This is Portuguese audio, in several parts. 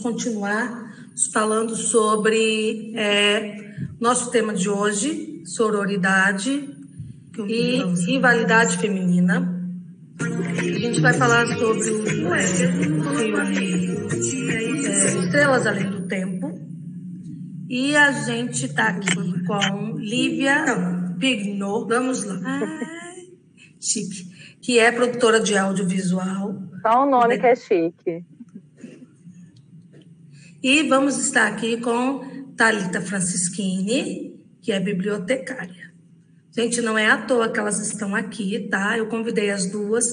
continuar falando sobre é, nosso tema de hoje, sororidade e rivalidade feminina. A gente vai falar sobre o filme é, Estrelas Além do Tempo. E a gente está aqui com Lívia Pigno. Vamos lá. Ai, chique. Que é produtora de audiovisual. Só o nome que é chique. E vamos estar aqui com Talita Francischini, que é bibliotecária. Gente, não é à toa que elas estão aqui, tá? Eu convidei as duas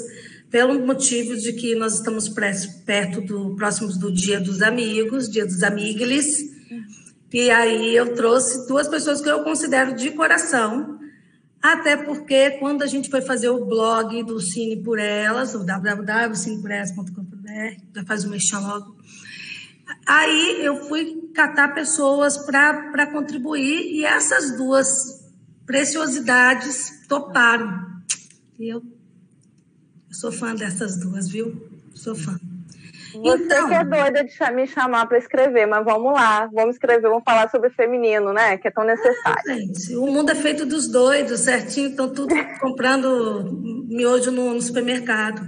pelo motivo de que nós estamos perto do próximos do Dia dos Amigos, Dia dos Amigles. E aí eu trouxe duas pessoas que eu considero de coração, até porque quando a gente foi fazer o blog do Cine por Elas, o www.cineporelas.com.br, já faz um mexão logo. Aí eu fui catar pessoas para contribuir e essas duas preciosidades toparam. E eu, eu sou fã dessas duas, viu? Sou fã. Você então, que é doida de me chamar para escrever, mas vamos lá, vamos escrever, vamos falar sobre o feminino, né? Que é tão necessário. É, gente, o mundo é feito dos doidos, certinho, estão tudo comprando miojo no, no supermercado.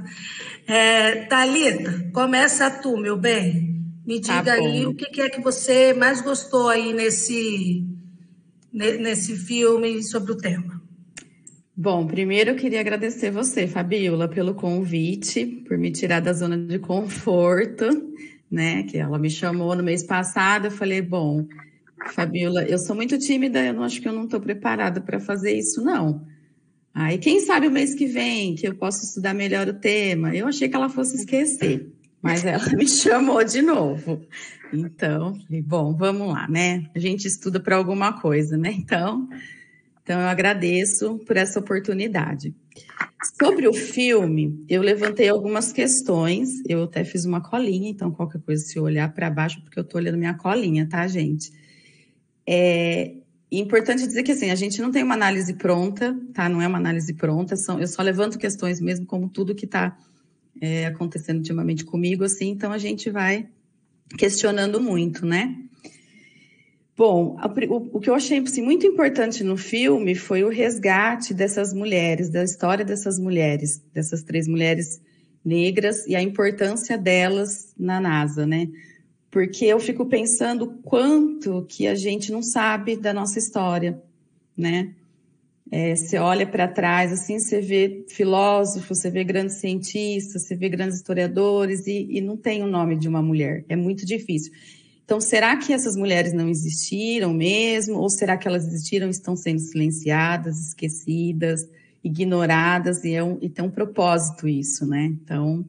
É, Thalita, começa tu, meu bem. Me tá diga tá aí o que é que você mais gostou aí nesse, nesse filme sobre o tema? Bom, primeiro eu queria agradecer você, Fabiola, pelo convite, por me tirar da zona de conforto, né? Que ela me chamou no mês passado, eu falei, bom, Fabiola, eu sou muito tímida, eu não acho que eu não estou preparada para fazer isso, não. Aí, quem sabe o mês que vem que eu posso estudar melhor o tema? Eu achei que ela fosse esquecer, mas ela me chamou de novo. Então, bom, vamos lá, né? A gente estuda para alguma coisa, né? Então, então, eu agradeço por essa oportunidade. Sobre o filme, eu levantei algumas questões, eu até fiz uma colinha, então qualquer coisa, se eu olhar para baixo, porque eu estou olhando minha colinha, tá, gente? É importante dizer que assim, a gente não tem uma análise pronta, tá? Não é uma análise pronta, são, eu só levanto questões mesmo, como tudo que está é, acontecendo ultimamente comigo, assim, então a gente vai questionando muito, né? Bom, o, o que eu achei assim, muito importante no filme foi o resgate dessas mulheres, da história dessas mulheres, dessas três mulheres negras e a importância delas na NASA, né? Porque eu fico pensando quanto que a gente não sabe da nossa história, né? É, você olha para trás, assim, você vê filósofos, você vê grandes cientistas, você vê grandes historiadores e, e não tem o nome de uma mulher. É muito difícil. Então, será que essas mulheres não existiram mesmo? Ou será que elas existiram e estão sendo silenciadas, esquecidas, ignoradas? E, é um, e tem um propósito isso, né? Então,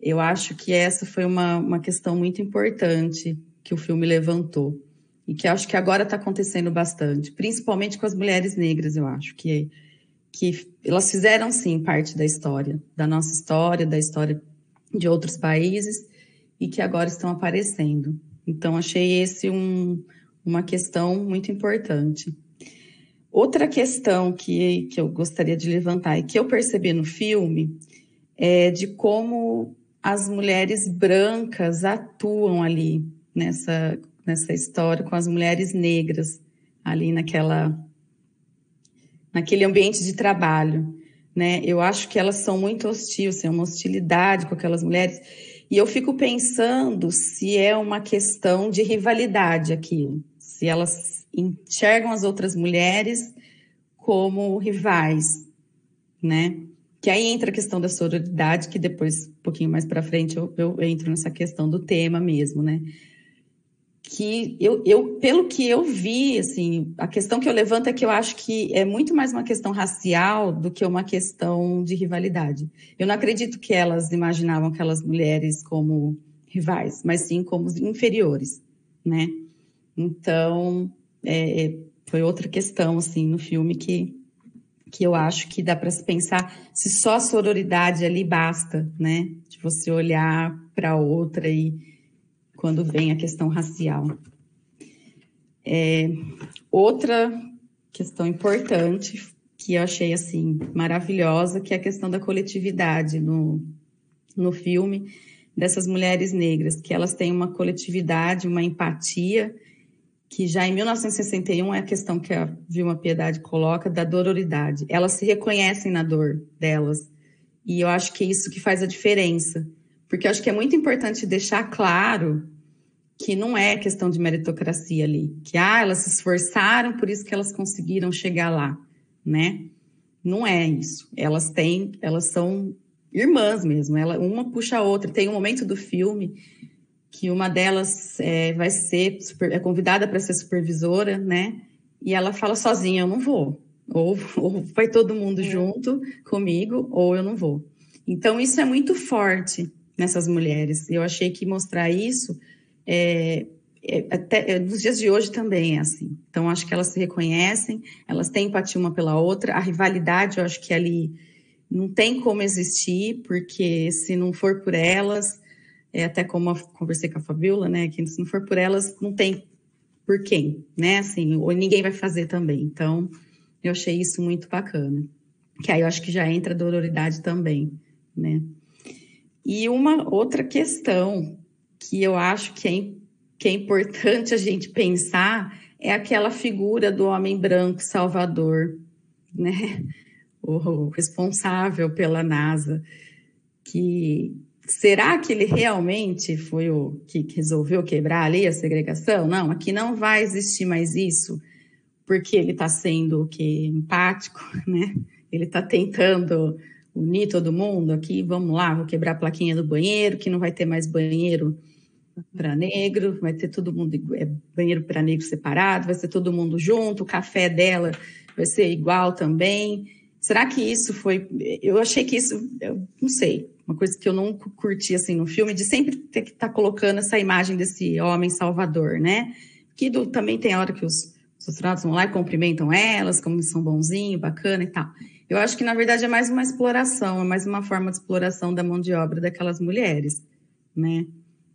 eu acho que essa foi uma, uma questão muito importante que o filme levantou. E que acho que agora está acontecendo bastante, principalmente com as mulheres negras, eu acho, que, que elas fizeram, sim, parte da história, da nossa história, da história de outros países, e que agora estão aparecendo. Então, achei esse um, uma questão muito importante. Outra questão que, que eu gostaria de levantar e que eu percebi no filme é de como as mulheres brancas atuam ali nessa, nessa história com as mulheres negras ali naquela naquele ambiente de trabalho, né? Eu acho que elas são muito hostis, tem uma hostilidade com aquelas mulheres e eu fico pensando se é uma questão de rivalidade aquilo, se elas enxergam as outras mulheres como rivais, né? Que aí entra a questão da sororidade, que depois, um pouquinho mais para frente, eu, eu entro nessa questão do tema mesmo, né? Que eu, eu, pelo que eu vi, assim, a questão que eu levanto é que eu acho que é muito mais uma questão racial do que uma questão de rivalidade. Eu não acredito que elas imaginavam aquelas mulheres como rivais, mas sim como inferiores, né? Então, é, é foi outra questão, assim, no filme que, que eu acho que dá para se pensar se só a sororidade ali basta, né? De você olhar para outra e quando vem a questão racial. É, outra questão importante que eu achei assim maravilhosa, que é a questão da coletividade no, no filme, dessas mulheres negras, que elas têm uma coletividade, uma empatia, que já em 1961 é a questão que a Vilma Piedade coloca da dororidade. Elas se reconhecem na dor delas. E eu acho que é isso que faz a diferença. Porque eu acho que é muito importante deixar claro que não é questão de meritocracia ali, que ah, elas se esforçaram, por isso que elas conseguiram chegar lá, né? Não é isso. Elas têm, elas são irmãs mesmo. Ela, uma puxa a outra. Tem um momento do filme que uma delas é, vai ser super, é convidada para ser supervisora, né? E ela fala sozinha, eu não vou. Ou, ou vai todo mundo é. junto comigo, ou eu não vou. Então isso é muito forte nessas mulheres. Eu achei que mostrar isso é, é, até é, nos dias de hoje também é assim. Então acho que elas se reconhecem, elas têm empatia uma pela outra. A rivalidade, eu acho que ali não tem como existir, porque se não for por elas, é até como eu conversei com a Fabiola, né, que se não for por elas, não tem por quem, né, assim, ou ninguém vai fazer também. Então, eu achei isso muito bacana. Que aí eu acho que já entra a dororidade também, né. E uma outra questão que eu acho que é, que é importante a gente pensar é aquela figura do homem branco salvador, né? o responsável pela NASA, que será que ele realmente foi o que resolveu quebrar ali a segregação? Não, aqui não vai existir mais isso, porque ele está sendo o que empático, né? Ele está tentando unir todo mundo aqui. Vamos lá, vou quebrar a plaquinha do banheiro, que não vai ter mais banheiro para negro, vai ter todo mundo é, banheiro para negro separado, vai ser todo mundo junto, o café dela vai ser igual também. Será que isso foi. Eu achei que isso, eu não sei, uma coisa que eu não curti assim no filme, de sempre ter que estar tá colocando essa imagem desse homem salvador, né? Que do, também tem a hora que os, os astronautas vão lá e cumprimentam elas, como são bonzinhos, bacana e tal. Eu acho que, na verdade, é mais uma exploração, é mais uma forma de exploração da mão de obra daquelas mulheres, né?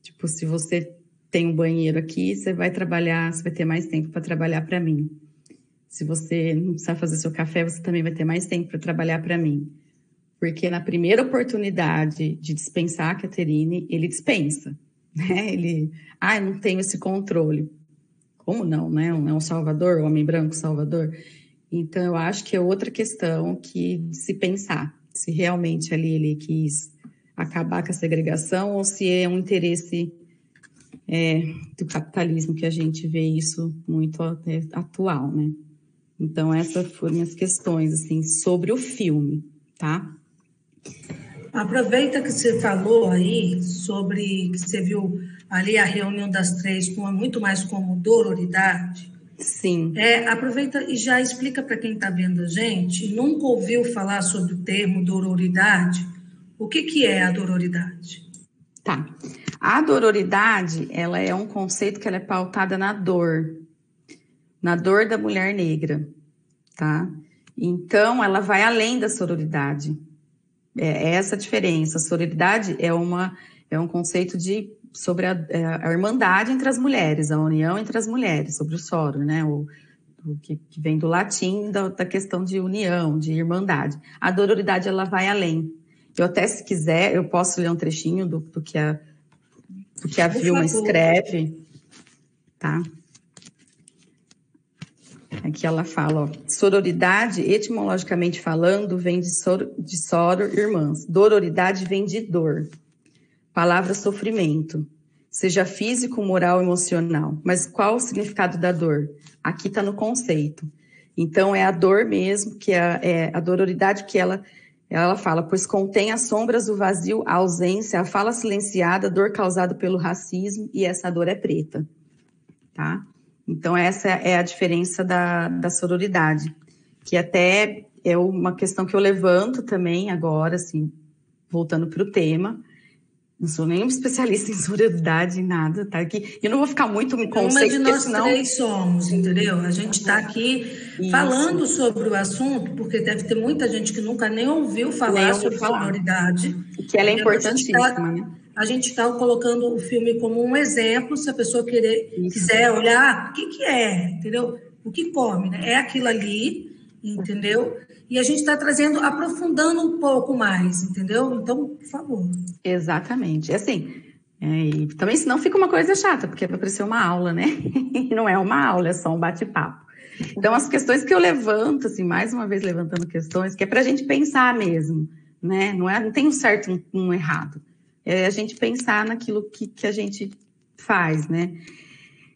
Tipo, se você tem um banheiro aqui, você vai trabalhar, você vai ter mais tempo para trabalhar para mim. Se você não precisar fazer seu café, você também vai ter mais tempo para trabalhar para mim. Porque na primeira oportunidade de dispensar a Caterine, ele dispensa. Né? Ele, ah, eu não tenho esse controle. Como não, né? É um salvador, um homem branco salvador. Então, eu acho que é outra questão que se pensar. Se realmente ali ele quis acabar com a segregação ou se é um interesse é, do capitalismo que a gente vê isso muito atual, né? Então, essas foram minhas questões, assim, sobre o filme, tá? Aproveita que você falou aí sobre que você viu ali a reunião das três com muito mais como dororidade. Sim. É, aproveita e já explica para quem está vendo a gente, nunca ouviu falar sobre o termo dororidade. O que, que é a dororidade? Tá. A dororidade, ela é um conceito que ela é pautada na dor, na dor da mulher negra, tá? Então, ela vai além da sororidade. É, é essa a diferença. A sororidade é, uma, é um conceito de sobre a, é, a, irmandade entre as mulheres, a união entre as mulheres, sobre o soro, né? O, o que, que, vem do latim da, da, questão de união, de irmandade. A dororidade ela vai além. Eu até se quiser eu posso ler um trechinho do, do que a do que a Vilma escreve, tá? Aqui ela fala, ó, sororidade, etimologicamente falando, vem de soro, de soro, irmãs. Dororidade vem de dor. Palavra sofrimento, seja físico, moral, emocional. Mas qual o significado da dor? Aqui está no conceito. Então, é a dor mesmo, que é, é a dororidade que ela, ela fala, pois contém as sombras do vazio, a ausência, a fala silenciada, a dor causada pelo racismo, e essa dor é preta, tá? Então, essa é a diferença da, da sororidade, que até é uma questão que eu levanto também agora, assim, voltando para o tema. Não sou nenhum especialista em sororidade, nada, tá? aqui. eu não vou ficar muito me conceito, Uma de nós senão... três somos, entendeu? A gente está aqui Isso. falando sobre o assunto, porque deve ter muita gente que nunca nem ouviu falar nem sobre falar. sororidade. Que ela é importantíssima, né? a gente está colocando o filme como um exemplo, se a pessoa querer, quiser olhar, o que, que é, entendeu? O que come, né? É aquilo ali, entendeu? E a gente está trazendo, aprofundando um pouco mais, entendeu? Então, por favor. Exatamente. Assim, é, também senão fica uma coisa chata, porque vai parecer uma aula, né? E não é uma aula, é só um bate-papo. Então, as questões que eu levanto, assim, mais uma vez levantando questões, que é para a gente pensar mesmo, né? Não, é, não tem um certo um, um errado. É a gente pensar naquilo que, que a gente faz, né?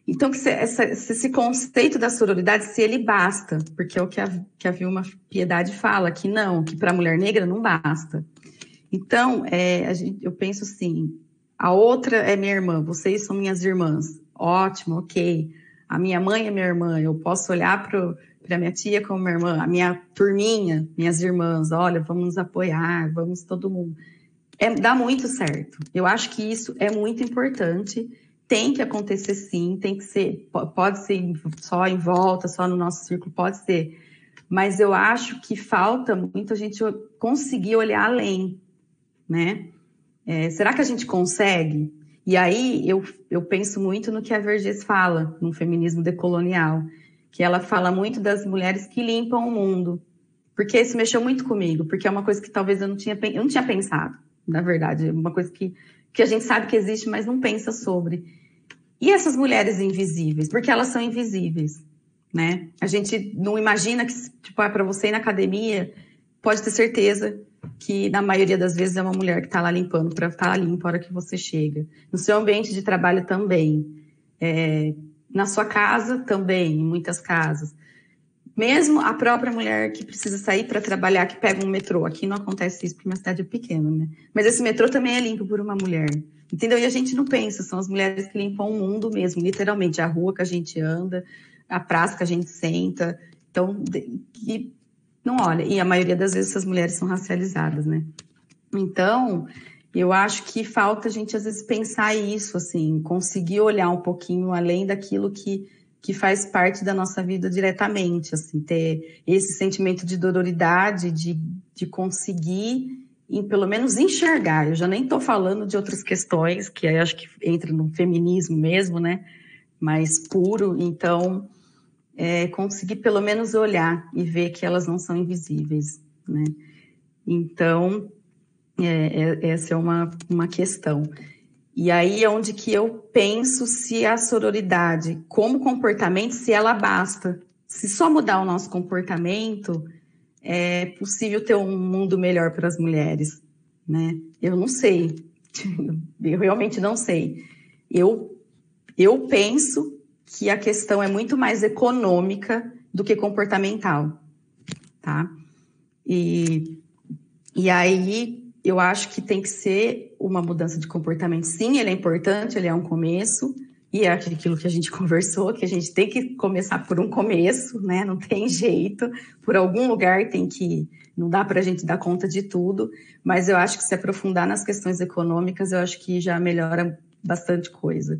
Então, que essa, esse conceito da sororidade, se ele basta, porque é o que a, que a Vilma Piedade fala, que não, que para a mulher negra não basta. Então, é, gente, eu penso assim, a outra é minha irmã, vocês são minhas irmãs. Ótimo, ok. A minha mãe é minha irmã, eu posso olhar para minha tia como minha irmã, a minha turminha, minhas irmãs, olha, vamos nos apoiar, vamos todo mundo. É, dá muito certo. Eu acho que isso é muito importante tem que acontecer sim, tem que ser, pode ser só em volta, só no nosso círculo, pode ser. Mas eu acho que falta muito a gente conseguir olhar além, né? É, será que a gente consegue? E aí eu, eu penso muito no que a Vergés fala, no feminismo decolonial, que ela fala muito das mulheres que limpam o mundo. Porque isso mexeu muito comigo, porque é uma coisa que talvez eu não tinha, eu não tinha pensado, na verdade, é uma coisa que que a gente sabe que existe, mas não pensa sobre. E essas mulheres invisíveis? Porque elas são invisíveis, né? A gente não imagina que, tipo, é para você ir na academia, pode ter certeza que na maioria das vezes é uma mulher que está lá limpando para estar tá limpa a hora que você chega. No seu ambiente de trabalho também. É, na sua casa também, em muitas casas. Mesmo a própria mulher que precisa sair para trabalhar, que pega um metrô. Aqui não acontece isso porque minha cidade é pequena, né? Mas esse metrô também é limpo por uma mulher. Entendeu? E a gente não pensa, são as mulheres que limpam o mundo mesmo, literalmente, a rua que a gente anda, a praça que a gente senta. Então, não olha. E a maioria das vezes essas mulheres são racializadas, né? Então, eu acho que falta a gente, às vezes, pensar isso, assim, conseguir olhar um pouquinho além daquilo que que faz parte da nossa vida diretamente, assim, ter esse sentimento de dororidade, de, de conseguir, em, pelo menos enxergar. Eu já nem estou falando de outras questões, que aí acho que entra no feminismo mesmo, né? Mais puro. Então, é, conseguir pelo menos olhar e ver que elas não são invisíveis, né? Então, é, é, essa é uma, uma questão. E aí é onde que eu penso se a sororidade, como comportamento, se ela basta. Se só mudar o nosso comportamento, é possível ter um mundo melhor para as mulheres, né? Eu não sei. Eu realmente não sei. Eu, eu penso que a questão é muito mais econômica do que comportamental, tá? E, e aí eu acho que tem que ser uma mudança de comportamento. Sim, ele é importante, ele é um começo, e é aquilo que a gente conversou, que a gente tem que começar por um começo, né? Não tem jeito, por algum lugar tem que. Não dá para a gente dar conta de tudo, mas eu acho que se aprofundar nas questões econômicas, eu acho que já melhora bastante coisa.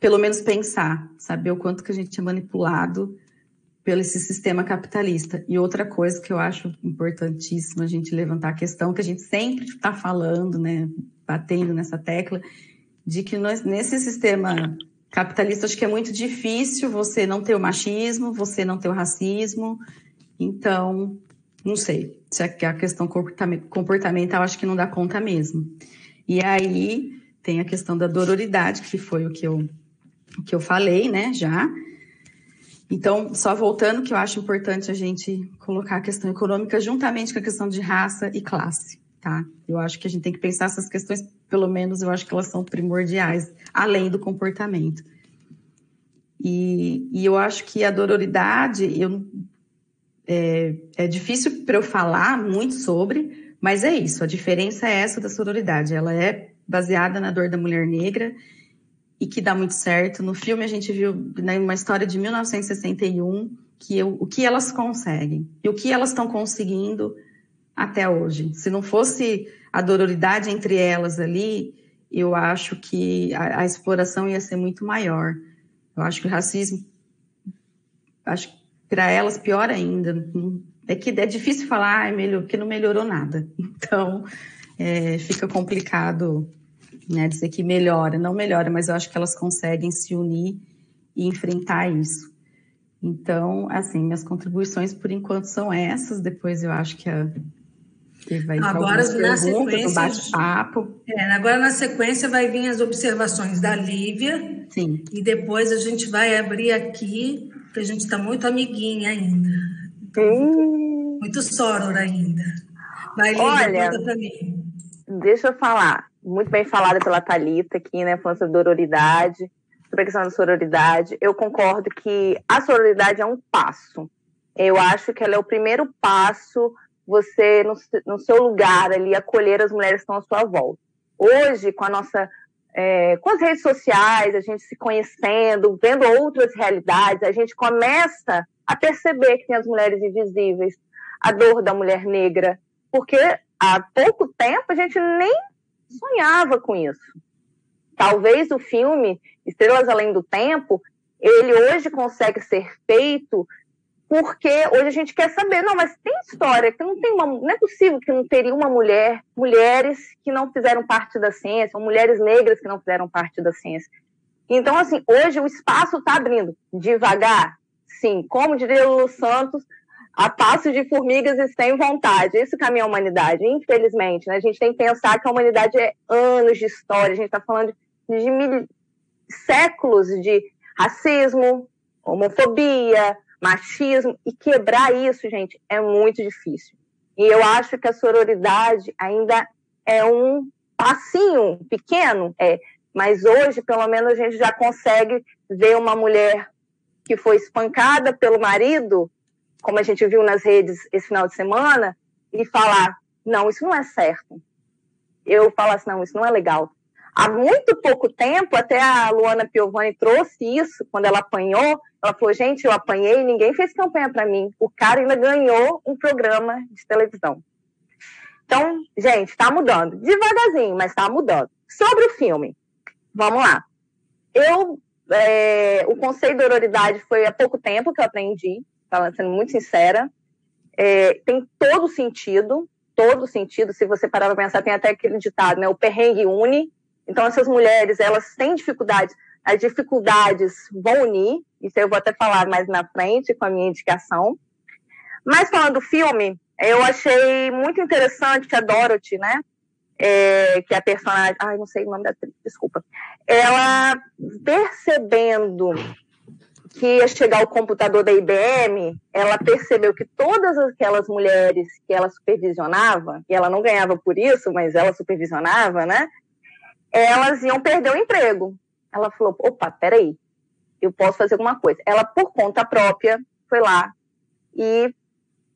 Pelo menos pensar, saber o quanto que a gente é manipulado pelo esse sistema capitalista. E outra coisa que eu acho importantíssima a gente levantar a questão, que a gente sempre está falando, né, batendo nessa tecla, de que nós, nesse sistema capitalista, acho que é muito difícil você não ter o machismo, você não ter o racismo. Então, não sei, se é a questão comportamental, acho que não dá conta mesmo. E aí tem a questão da dororidade, que foi o que eu, o que eu falei, né, já, então, só voltando, que eu acho importante a gente colocar a questão econômica juntamente com a questão de raça e classe, tá? Eu acho que a gente tem que pensar essas questões, pelo menos eu acho que elas são primordiais, além do comportamento. E, e eu acho que a dororidade, eu, é, é difícil para eu falar muito sobre, mas é isso, a diferença é essa da sororidade, ela é baseada na dor da mulher negra e que dá muito certo. No filme a gente viu né, uma história de 1961 que eu, o que elas conseguem e o que elas estão conseguindo até hoje. Se não fosse a dororidade entre elas ali, eu acho que a, a exploração ia ser muito maior. Eu acho que o racismo, acho para elas pior ainda. É que é difícil falar, ah, melhor, porque não melhorou nada. Então, é, fica complicado né? Dizer que melhora, não melhora, mas eu acho que elas conseguem se unir e enfrentar isso. Então, assim, minhas contribuições por enquanto são essas. Depois eu acho que a que vai agora na sequência. É, agora na sequência vai vir as observações da Lívia. Sim. E depois a gente vai abrir aqui, porque a gente está muito amiguinha ainda. Hum. Muito soror ainda. Vai, Lívia, Olha, para mim. Deixa eu falar. Muito bem falada pela Talita aqui, né? Falando sobre dororidade, sobre a questão da sororidade. Eu concordo que a sororidade é um passo. Eu acho que ela é o primeiro passo você, no, no seu lugar ali, acolher as mulheres que estão à sua volta. Hoje, com a nossa é, com as redes sociais, a gente se conhecendo, vendo outras realidades, a gente começa a perceber que tem as mulheres invisíveis, a dor da mulher negra, porque há pouco tempo a gente nem sonhava com isso. Talvez o filme Estrelas Além do Tempo, ele hoje consegue ser feito porque hoje a gente quer saber, não, mas tem história, não tem uma, não é possível que não teria uma mulher, mulheres que não fizeram parte da ciência, ou mulheres negras que não fizeram parte da ciência. Então, assim, hoje o espaço está abrindo, devagar, sim, como diria o Santos, a passos de formigas e sem vontade. Isso caminha a humanidade, infelizmente. Né? A gente tem que pensar que a humanidade é anos de história, a gente está falando de, de mil, séculos de racismo, homofobia, machismo, e quebrar isso, gente, é muito difícil. E eu acho que a sororidade ainda é um passinho pequeno, é, mas hoje, pelo menos, a gente já consegue ver uma mulher que foi espancada pelo marido, como a gente viu nas redes esse final de semana, e falar: não, isso não é certo. Eu falo assim: não, isso não é legal. Há muito pouco tempo, até a Luana Piovani trouxe isso, quando ela apanhou, ela falou, gente, eu apanhei, ninguém fez campanha para mim. O cara ainda ganhou um programa de televisão. Então, gente, está mudando. Devagarzinho, mas está mudando. Sobre o filme, vamos lá. Eu, é, o conceito de autoridade foi há pouco tempo que eu aprendi, sendo muito sincera. É, tem todo sentido, todo sentido. Se você parar para pensar, tem até aquele ditado, né? O perrengue une, então, essas mulheres, elas têm dificuldades, as dificuldades vão unir, isso eu vou até falar mais na frente com a minha indicação. Mas falando do filme, eu achei muito interessante a Dorothy, né? É, que é a personagem, ai, não sei o nome da atriz, desculpa. Ela percebendo que ia chegar o computador da IBM, ela percebeu que todas aquelas mulheres que ela supervisionava, e ela não ganhava por isso, mas ela supervisionava, né? Elas iam perder o emprego. Ela falou: opa, peraí, eu posso fazer alguma coisa. Ela, por conta própria, foi lá e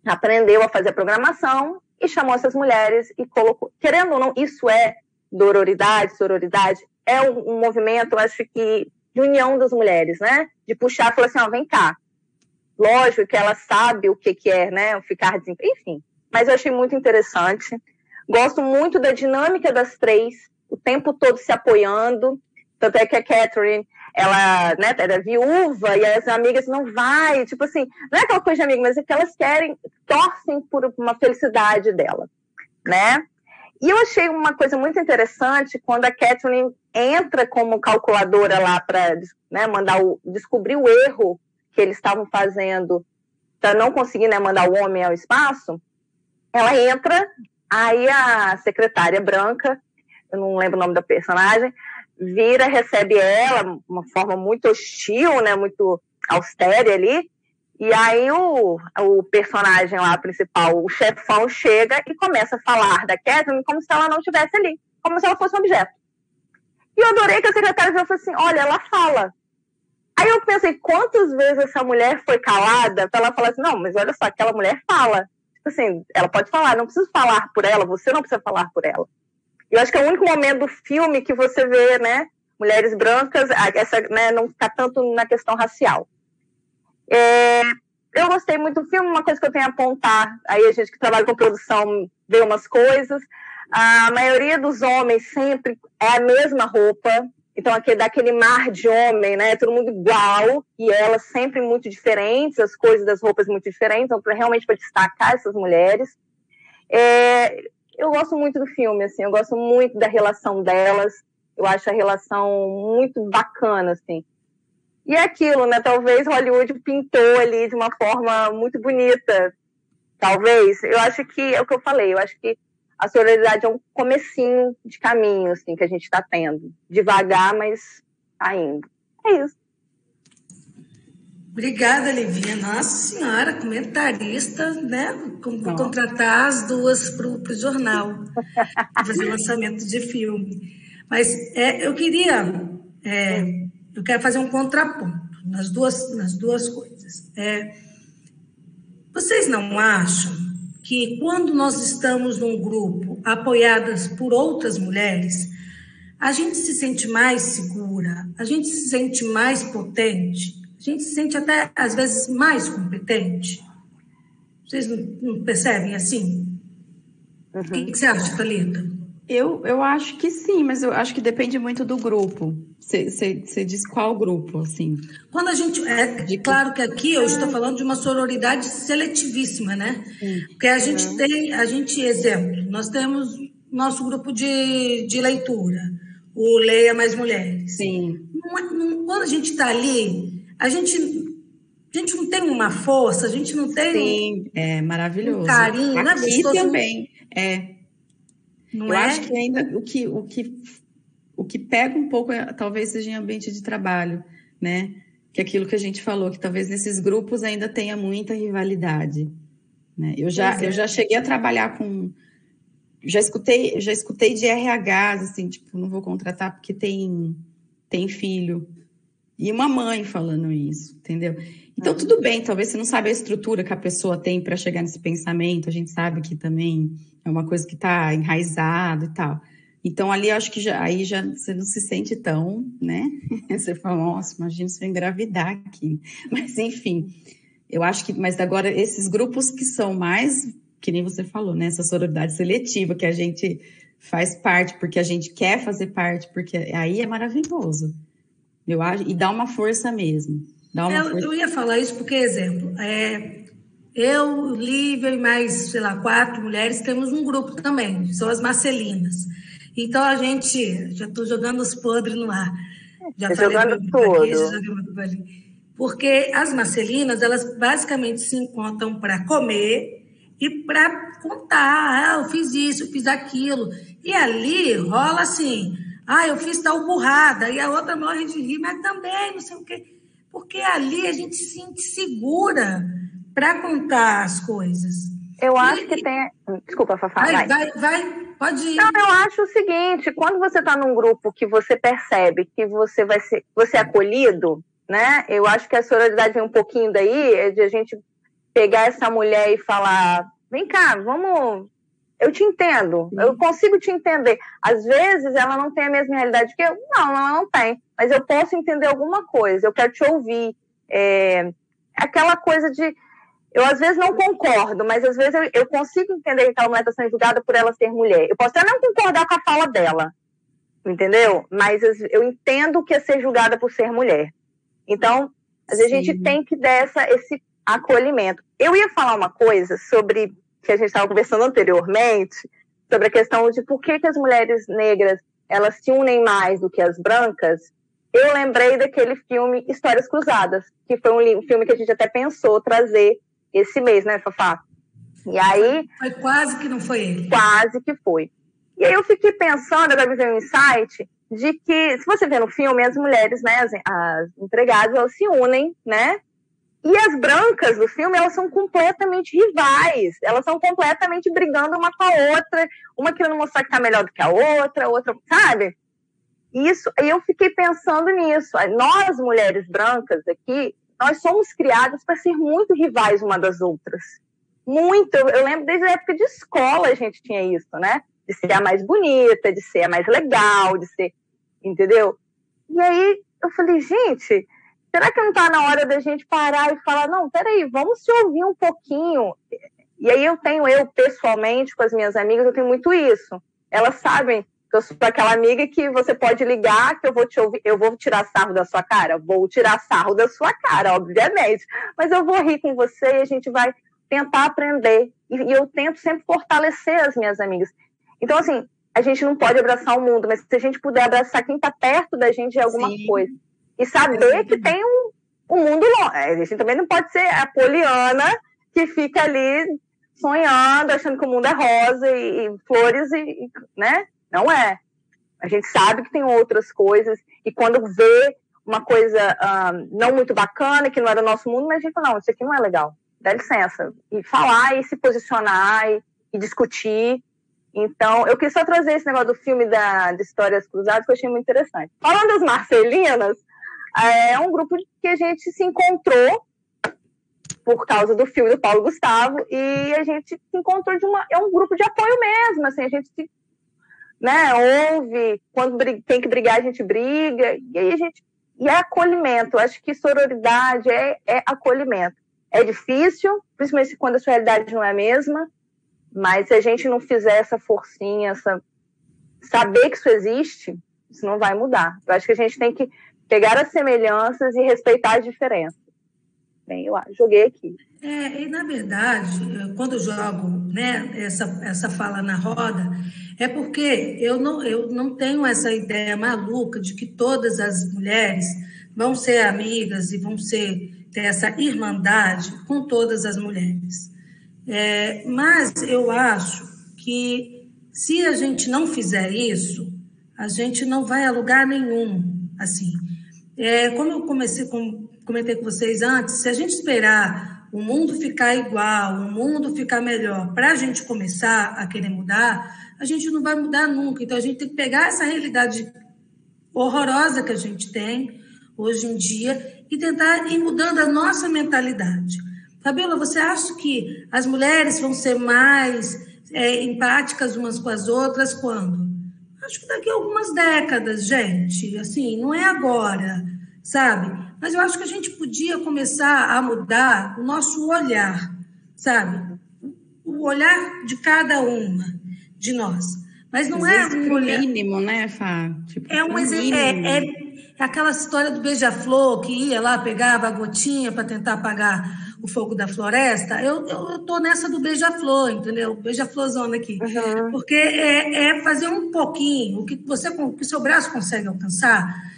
aprendeu a fazer a programação e chamou essas mulheres e colocou. Querendo ou não, isso é dororidade, sororidade, é um, movimento, acho que, de união das mulheres, né? De puxar e falar assim: ó, vem cá. Lógico que ela sabe o que, que é, né? Ficar desempregado, enfim. Mas eu achei muito interessante. Gosto muito da dinâmica das três, o tempo todo se apoiando. Tanto é que a Catherine, ela né, era viúva e as amigas não vai, tipo assim, não é aquela coisa de amiga, mas é que elas querem, torcem por uma felicidade dela, né? E eu achei uma coisa muito interessante quando a Catherine entra como calculadora lá para né, mandar o, descobrir o erro que eles estavam fazendo para não conseguir né, mandar o homem ao espaço. Ela entra, aí a secretária branca eu não lembro o nome da personagem, vira, recebe ela, uma forma muito hostil, né, muito austera ali, e aí o, o personagem lá principal, o chefão, chega e começa a falar da Catherine como se ela não estivesse ali, como se ela fosse um objeto. E eu adorei que a secretária falou assim, olha, ela fala. Aí eu pensei, quantas vezes essa mulher foi calada para ela falar assim, não, mas olha só, aquela mulher fala. Tipo assim, ela pode falar, não preciso falar por ela, você não precisa falar por ela. Eu acho que é o único momento do filme que você vê, né, mulheres brancas, essa, né, não está tanto na questão racial. É, eu gostei muito do filme, uma coisa que eu tenho a apontar, aí a gente que trabalha com produção vê umas coisas, a maioria dos homens sempre é a mesma roupa, então aquele, daquele mar de homem, né, todo mundo igual, e elas sempre muito diferentes, as coisas das roupas muito diferentes, então realmente para destacar essas mulheres. É, eu gosto muito do filme, assim, eu gosto muito da relação delas, eu acho a relação muito bacana, assim. E é aquilo, né? Talvez Hollywood pintou ali de uma forma muito bonita. Talvez. Eu acho que é o que eu falei. Eu acho que a sororidade é um comecinho de caminho, assim, que a gente está tendo. Devagar, mas tá indo. É isso. Obrigada, Livinha. Nossa Senhora, comentarista, né? Vou contratar as duas para o jornal, fazer lançamento de filme. Mas é, eu queria, é, eu quero fazer um contraponto nas duas, nas duas coisas. É, vocês não acham que quando nós estamos num grupo apoiadas por outras mulheres, a gente se sente mais segura, a gente se sente mais potente? A gente se sente até, às vezes, mais competente. Vocês não, não percebem assim? Uhum. O que, que, você acha, Thalita? Eu, eu acho que sim, mas eu acho que depende muito do grupo. Você diz qual grupo, assim? Quando a gente. É de... claro que aqui eu estou falando de uma sororidade seletivíssima, né? Sim. Porque a gente uhum. tem, a gente, exemplo, nós temos nosso grupo de, de leitura, o Leia Mais Mulheres. Sim. Não, não, quando a gente está ali, a gente, a gente não tem uma força, a gente não tem Sim, é maravilhoso. um carinho, né? Aqui também, é. Não Eu é? acho que ainda o que, o, que, o que pega um pouco é, talvez seja em ambiente de trabalho, né? Que é aquilo que a gente falou, que talvez nesses grupos ainda tenha muita rivalidade. Né? Eu, já, é. eu já cheguei a trabalhar com. Já escutei, já escutei de RH, assim, tipo, não vou contratar porque tem, tem filho. E uma mãe falando isso, entendeu? Então, tudo bem, talvez você não sabe a estrutura que a pessoa tem para chegar nesse pensamento, a gente sabe que também é uma coisa que está enraizado e tal. Então, ali eu acho que já, aí já você não se sente tão, né? Você fala, nossa, imagina se eu engravidar aqui. Mas, enfim, eu acho que, mas agora, esses grupos que são mais, que nem você falou, né? Essa sororidade seletiva, que a gente faz parte, porque a gente quer fazer parte, porque aí é maravilhoso. Eu acho, e dá uma força mesmo. Dá uma eu, força. eu ia falar isso porque, exemplo, é, eu, Lívia e mais, sei lá, quatro mulheres, temos um grupo também, são as Marcelinas. Então a gente, já estou jogando os podres no ar. Já falei jogando tudo. Aqui, porque as Marcelinas, elas basicamente se encontram para comer e para contar, ah, eu fiz isso, eu fiz aquilo. E ali rola assim, ah, eu fiz tal burrada, e a outra morre de rir, mas também não sei o quê. Porque ali a gente se sente segura para contar as coisas. Eu acho que tem. Desculpa, Fafá. Vai, vai, vai, vai, pode ir. Não, eu acho o seguinte: quando você está num grupo que você percebe que você vai ser, você é acolhido, né? Eu acho que a sororidade vem um pouquinho daí, é de a gente pegar essa mulher e falar: vem cá, vamos eu te entendo, Sim. eu consigo te entender. Às vezes ela não tem a mesma realidade que eu. Não, ela não tem. Mas eu posso entender alguma coisa, eu quero te ouvir. É, aquela coisa de. Eu às vezes não concordo, mas às vezes eu, eu consigo entender que aquela mulher está sendo julgada por ela ser mulher. Eu posso até não concordar com a fala dela, entendeu? Mas eu entendo que é ser julgada por ser mulher. Então, às vezes Sim. a gente tem que dar essa, esse acolhimento. Eu ia falar uma coisa sobre que a gente estava conversando anteriormente, sobre a questão de por que, que as mulheres negras elas se unem mais do que as brancas, eu lembrei daquele filme Histórias Cruzadas, que foi um filme que a gente até pensou trazer esse mês, né, Fafá? E aí. Foi quase que não foi ele. Quase que foi. E aí eu fiquei pensando, agora me veio um insight, de que, se você vê no filme, as mulheres, né, as, as empregadas, elas se unem, né, e as brancas do filme, elas são completamente rivais. Elas são completamente brigando uma com a outra, uma querendo mostrar que tá melhor do que a outra, outra, sabe? Isso, eu fiquei pensando nisso. Nós, mulheres brancas aqui, nós somos criadas para ser muito rivais uma das outras. Muito. Eu lembro desde a época de escola a gente tinha isso, né? De ser a mais bonita, de ser a mais legal, de ser. Entendeu? E aí eu falei, gente, será que não está na hora da gente parar e falar, não, peraí, vamos se ouvir um pouquinho? E aí eu tenho, eu pessoalmente, com as minhas amigas, eu tenho muito isso. Elas sabem que eu sou aquela amiga que você pode ligar, que eu vou te ouvir, eu vou tirar sarro da sua cara? Vou tirar sarro da sua cara, obviamente. Mas eu vou rir com você e a gente vai tentar aprender. E, eu tento sempre fortalecer as minhas amigas. Então, assim, a gente não pode abraçar o mundo, mas se a gente puder abraçar quem está perto da gente de alguma Sim. coisa e saber que tem um, o mundo longe. A gente também não pode ser a poliana que fica ali sonhando, achando que o mundo é rosa e, e flores, e, né? Não é. A gente sabe que tem outras coisas, e quando vê uma coisa um, não muito bacana, que não era o nosso mundo, mas a gente fala, não, isso aqui não é legal, dá licença. E falar e se posicionar e, e discutir. Então, eu quis só trazer esse negócio do filme da, de Histórias Cruzadas, que eu achei muito interessante. Falando das Marcelinas, é um grupo que a gente se encontrou por causa do filme do Paulo Gustavo e a gente se encontrou de uma é um grupo de apoio mesmo assim a gente se, né ouve quando tem que brigar a gente briga e aí a gente e é acolhimento acho que sororidade é, é acolhimento. É difícil principalmente quando a sua realidade não é a mesma mas se a gente não fizer essa forcinha essa saber que isso existe isso não vai mudar. Eu acho que a gente tem que pegar as semelhanças e respeitar as diferenças bem, eu joguei aqui. É, e na verdade, quando eu jogo né, essa, essa fala na roda, é porque eu não, eu não tenho essa ideia maluca de que todas as mulheres vão ser amigas e vão ser, ter essa irmandade com todas as mulheres. É, mas eu acho que se a gente não fizer isso, a gente não vai a lugar nenhum. Assim, é, como eu comecei com comentei com vocês antes, se a gente esperar o mundo ficar igual, o mundo ficar melhor, para a gente começar a querer mudar, a gente não vai mudar nunca. Então a gente tem que pegar essa realidade horrorosa que a gente tem hoje em dia e tentar ir mudando a nossa mentalidade. Fabiola, você acha que as mulheres vão ser mais é, empáticas umas com as outras quando? Acho que daqui a algumas décadas, gente. Assim, não é agora, sabe? Mas eu acho que a gente podia começar a mudar o nosso olhar, sabe? O olhar de cada uma de nós. Mas não é um olhar... mínimo, né, Fá? Tipo, é, um é, é, é aquela história do beija-flor que ia lá, pegava a gotinha para tentar apagar o fogo da floresta. Eu, eu, eu tô nessa do beija-flor, entendeu? Beija-florzona aqui. Uhum. Porque é, é, fazer um pouquinho, o que você, o que seu braço consegue alcançar,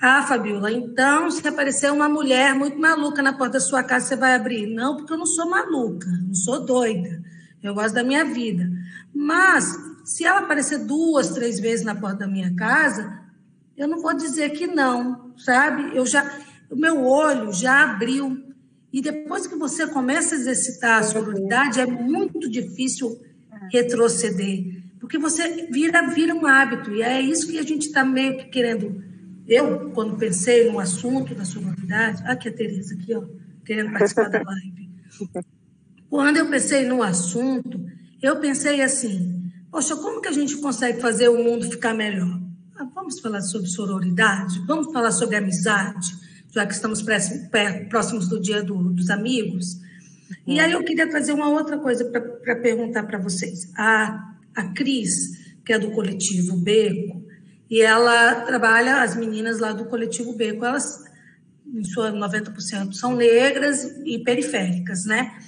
ah, Fabiola, então se aparecer uma mulher muito maluca na porta da sua casa, você vai abrir? Não, porque eu não sou maluca, não sou doida. Eu gosto da minha vida. Mas, se ela aparecer duas, três vezes na porta da minha casa, eu não vou dizer que não, sabe? Eu já, o meu olho já abriu. E depois que você começa a exercitar a sororidade, é muito difícil retroceder, porque você vira, vira um hábito. E é isso que a gente está meio que querendo eu, quando pensei no assunto da sororidade, aqui a Tereza, aqui, ó, querendo participar da live. Quando eu pensei no assunto, eu pensei assim, poxa, como que a gente consegue fazer o mundo ficar melhor? Ah, vamos falar sobre sororidade? Vamos falar sobre amizade, já que estamos próximos do dia do, dos amigos? E aí eu queria trazer uma outra coisa para perguntar para vocês. A, a Cris, que é do coletivo Beco, e ela trabalha, as meninas lá do coletivo Beco, elas, em sua 90%, são negras e periféricas, né?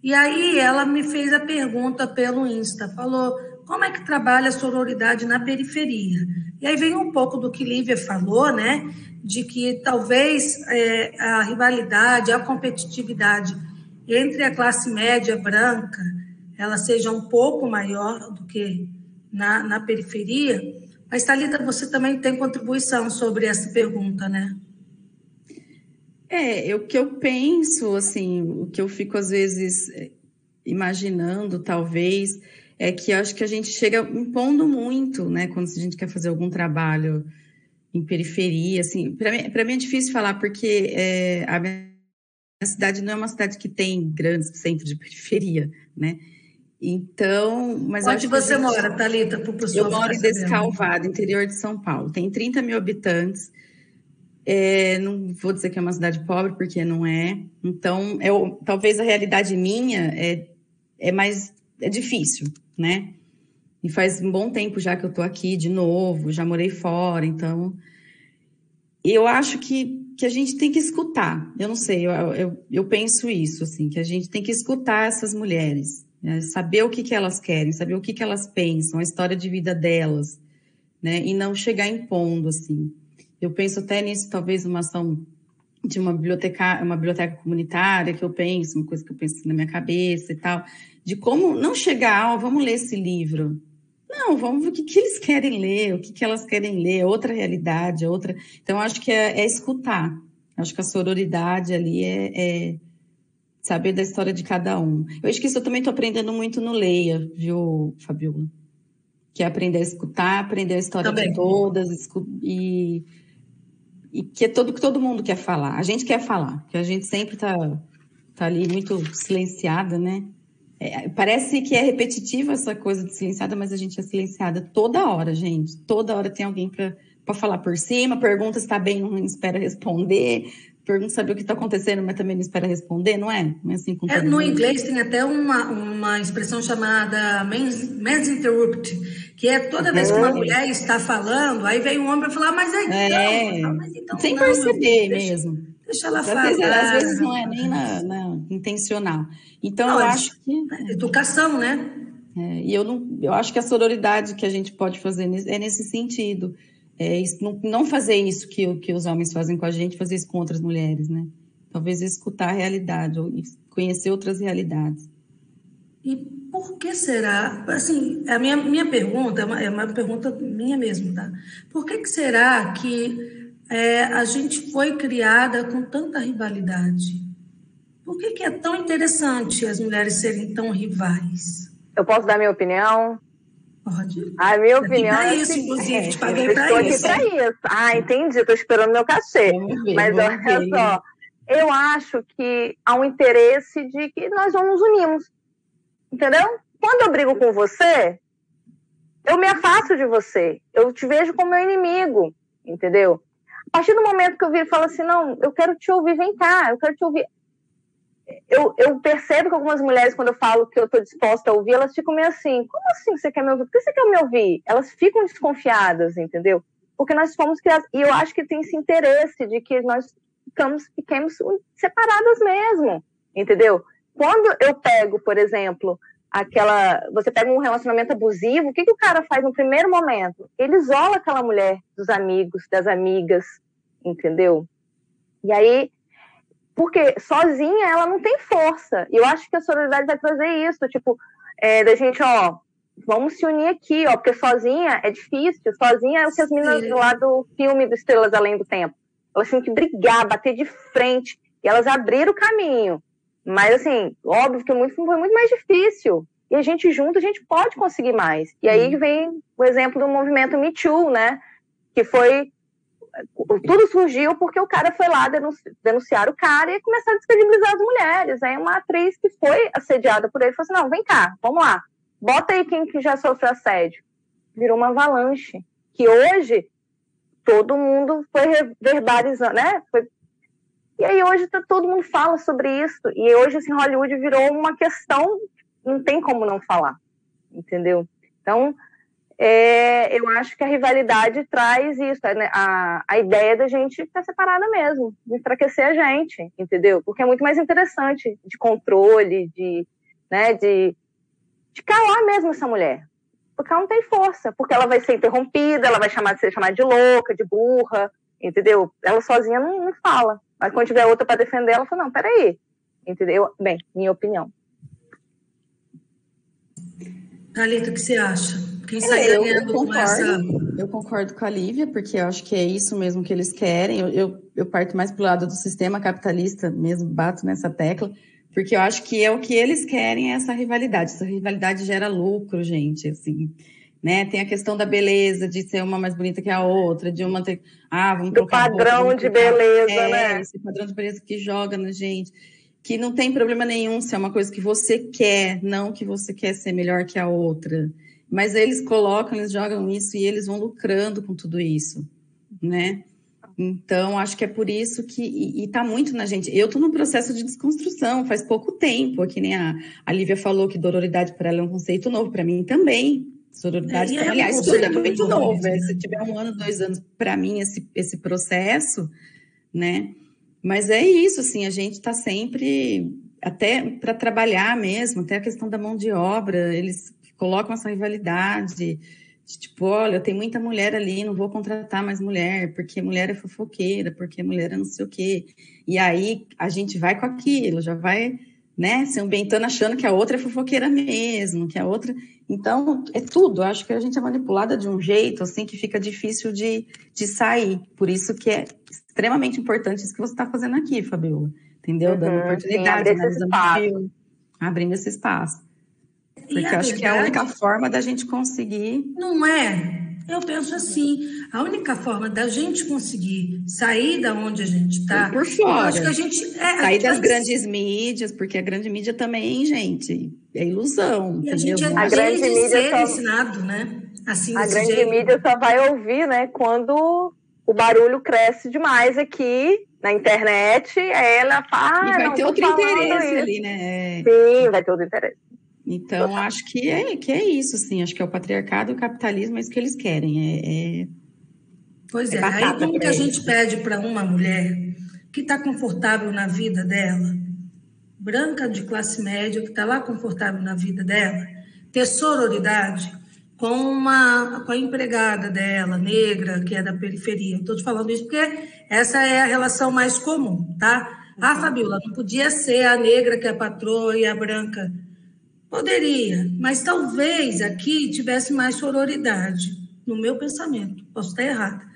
E aí ela me fez a pergunta pelo Insta, falou, como é que trabalha a sororidade na periferia? E aí vem um pouco do que Lívia falou, né? De que talvez é, a rivalidade, a competitividade entre a classe média branca, ela seja um pouco maior do que na, na periferia, mas, Thalita, você também tem contribuição sobre essa pergunta, né? É, o que eu penso, assim, o que eu fico às vezes é, imaginando, talvez, é que acho que a gente chega impondo muito, né, quando a gente quer fazer algum trabalho em periferia, assim, para mim, mim é difícil falar, porque é, a minha cidade não é uma cidade que tem grandes centros de periferia, né? Então, mas onde você gente... mora, Thalita? Eu moro em Descalvado, interior de São Paulo. Tem 30 mil habitantes. É, não vou dizer que é uma cidade pobre, porque não é. Então, eu, talvez a realidade minha é, é mais é difícil, né? E faz um bom tempo já que eu tô aqui de novo, já morei fora, então eu acho que, que a gente tem que escutar. Eu não sei, eu, eu, eu penso isso, assim, que a gente tem que escutar essas mulheres né? saber o que, que elas querem, saber o que, que elas pensam, a história de vida delas, né? E não chegar impondo, assim. Eu penso até nisso, talvez uma ação de uma biblioteca, uma biblioteca comunitária que eu penso, uma coisa que eu penso na minha cabeça e tal, de como não chegar, oh, vamos ler esse livro. Não, vamos ver o que, que eles querem ler, o que, que elas querem ler, outra realidade, outra. Então, acho que é, é escutar. Acho que a sororidade ali é, é, saber da história de cada um. Eu acho que isso eu também estou aprendendo muito no Leia, viu, Fabiola? Que é aprender a escutar, aprender a história também. de todas e e que é todo que todo mundo quer falar. A gente quer falar, que a gente sempre está tá ali muito silenciada, né? É, parece que é repetitiva essa coisa de silenciada, mas a gente é silenciada toda hora, gente. Toda hora tem alguém para falar por cima, pergunta se está bem, não espera responder, pergunta saber o que está acontecendo, mas também não espera responder, não é? Não é assim com é, no mundo. inglês tem até uma, uma expressão chamada mass interrupt, que é toda vez que uma mulher está falando, aí vem um homem para falar, mas é, então, é, mas então sem não, perceber mesmo. Deixa ela falar. Às vezes, às vezes não é nem na, na intencional. Então não, eu acho que educação, né? É, e eu não, eu acho que a sororidade que a gente pode fazer é nesse sentido é, isso, não, não, fazer isso que, que os homens fazem com a gente, fazer isso com outras mulheres, né? Talvez escutar a realidade, ou conhecer outras realidades. E por que será? Assim, a minha, minha pergunta é uma, é uma pergunta minha mesmo, tá? Por que, que será que é, a gente foi criada com tanta rivalidade? Por que, que é tão interessante as mulheres serem tão rivais? Eu posso dar minha opinião? Pode. A minha opinião é isso, inclusive, te paguei para isso. Estou aqui para isso. Ah, entendi, estou esperando meu cachê. Ver, Mas olha ver. só, eu acho que há um interesse de que nós não nos unimos. Entendeu? Quando eu brigo com você, eu me afasto de você. Eu te vejo como meu inimigo. Entendeu? A partir do momento que eu viro e falo assim, não, eu quero te ouvir, vem cá, eu quero te ouvir eu, eu, percebo que algumas mulheres, quando eu falo que eu estou disposta a ouvir, elas ficam meio assim: como assim você quer me ouvir? Por que você quer me ouvir? Elas ficam desconfiadas, entendeu? Porque nós fomos criadas. E eu acho que tem esse interesse de que nós ficamos, fiquemos separadas mesmo, entendeu? Quando eu pego, por exemplo, aquela. Você pega um relacionamento abusivo, o que, que o cara faz no primeiro momento? Ele isola aquela mulher dos amigos, das amigas, entendeu? E aí porque sozinha ela não tem força. E eu acho que a sororidade vai trazer isso, tipo, é, da gente, ó, vamos se unir aqui, ó, porque sozinha é difícil. Sozinha é o que as meninas lá do filme do Estrelas Além do Tempo. Elas tinham que brigar, bater de frente, e elas abriram o caminho. Mas, assim, óbvio que muito, foi muito mais difícil. E a gente junto, a gente pode conseguir mais. E aí vem o exemplo do movimento Me Too, né? Que foi tudo surgiu porque o cara foi lá denunciar o cara e começar a descredibilizar as mulheres. Aí uma atriz que foi assediada por ele falou assim: não, vem cá, vamos lá, bota aí quem que já sofreu assédio. Virou uma avalanche. Que hoje todo mundo foi verbalizando, né? Foi... E aí hoje tá, todo mundo fala sobre isso. E hoje assim, Hollywood virou uma questão, não tem como não falar, entendeu? Então, é, eu acho que a rivalidade traz isso, né? a, a ideia da gente ficar separada mesmo, de enfraquecer a gente, entendeu? Porque é muito mais interessante de controle, de, né, de, de calar mesmo essa mulher. Porque ela não tem força, porque ela vai ser interrompida, ela vai chamar, ser chamada de louca, de burra, entendeu? Ela sozinha não, não fala. Mas quando tiver outra para defender, ela fala, não, peraí, entendeu? Bem, minha opinião. Thalita, o que você acha? Quem sai é, eu, eu concordo, essa... eu concordo com a Lívia, porque eu acho que é isso mesmo que eles querem. Eu, eu, eu parto mais pro lado do sistema capitalista mesmo, bato nessa tecla, porque eu acho que é o que eles querem é essa rivalidade. Essa rivalidade gera lucro, gente, assim, né? Tem a questão da beleza, de ser uma mais bonita que a outra, de uma ter... Ah, vamos Do padrão de beleza, é, né? Esse padrão de beleza que joga na gente que não tem problema nenhum se é uma coisa que você quer, não que você quer ser melhor que a outra. Mas eles colocam, eles jogam isso e eles vão lucrando com tudo isso, né? Então, acho que é por isso que. E, está muito na gente. Eu estou num processo de desconstrução, faz pouco tempo, que nem a, a Lívia falou que dororidade para ela é um conceito novo, para mim também. Sororidade, é, é aliás, tudo é muito novo. Né? Se tiver um ano, dois anos, para mim, esse, esse processo, né? Mas é isso, assim, a gente está sempre, até para trabalhar mesmo, até a questão da mão de obra, eles colocam essa rivalidade, Tipo, olha, tem muita mulher ali, não vou contratar mais mulher, porque mulher é fofoqueira, porque mulher é não sei o quê. E aí a gente vai com aquilo, já vai, né, se ambientando achando que a outra é fofoqueira mesmo, que a outra. Então, é tudo. Acho que a gente é manipulada de um jeito, assim, que fica difícil de, de sair. Por isso que é extremamente importante isso que você está fazendo aqui, Fabiola. Entendeu? Uhum, Dando oportunidade, sim, analisando abrindo esse espaço. Porque eu acho verdade, que é a única forma da gente conseguir. Não é? Eu penso assim, a única forma da gente conseguir sair da onde a gente está. Por fora. Acho que a gente. É, sair das grandes mídias, porque a grande mídia também, gente, é ilusão. E a gente é a grande mídia só... ensinado, né? Assim, a grande jeito. mídia só vai ouvir, né, quando o barulho cresce demais aqui na internet, ela fala. E vai ter outro interesse isso. ali, né? Sim, vai ter outro interesse. Então, acho que é, que é isso, sim. Acho que é o patriarcado e o capitalismo, é isso que eles querem. É, é pois é, é aí como que a gente pede para uma mulher que está confortável na vida dela, branca de classe média, que está lá confortável na vida dela, ter sororidade com, uma, com a empregada dela, negra, que é da periferia. Estou te falando isso porque essa é a relação mais comum, tá? Ah, Fabiola, não podia ser a negra que é a patroa e a branca Poderia, mas talvez aqui tivesse mais sororidade, no meu pensamento. Posso estar errada.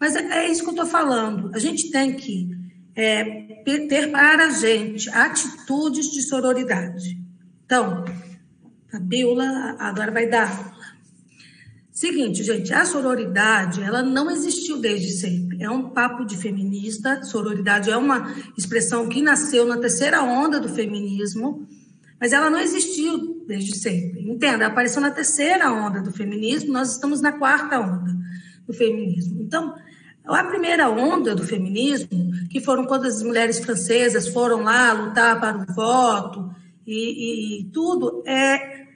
Mas é, é isso que eu estou falando. A gente tem que é, ter para a gente atitudes de sororidade. Então, a Bíblia agora vai dar Seguinte, gente, a sororidade, ela não existiu desde sempre. É um papo de feminista. Sororidade é uma expressão que nasceu na terceira onda do feminismo mas ela não existiu desde sempre. Entenda, apareceu na terceira onda do feminismo, nós estamos na quarta onda do feminismo. Então, a primeira onda do feminismo, que foram quando as mulheres francesas foram lá lutar para o voto e, e, e tudo, é,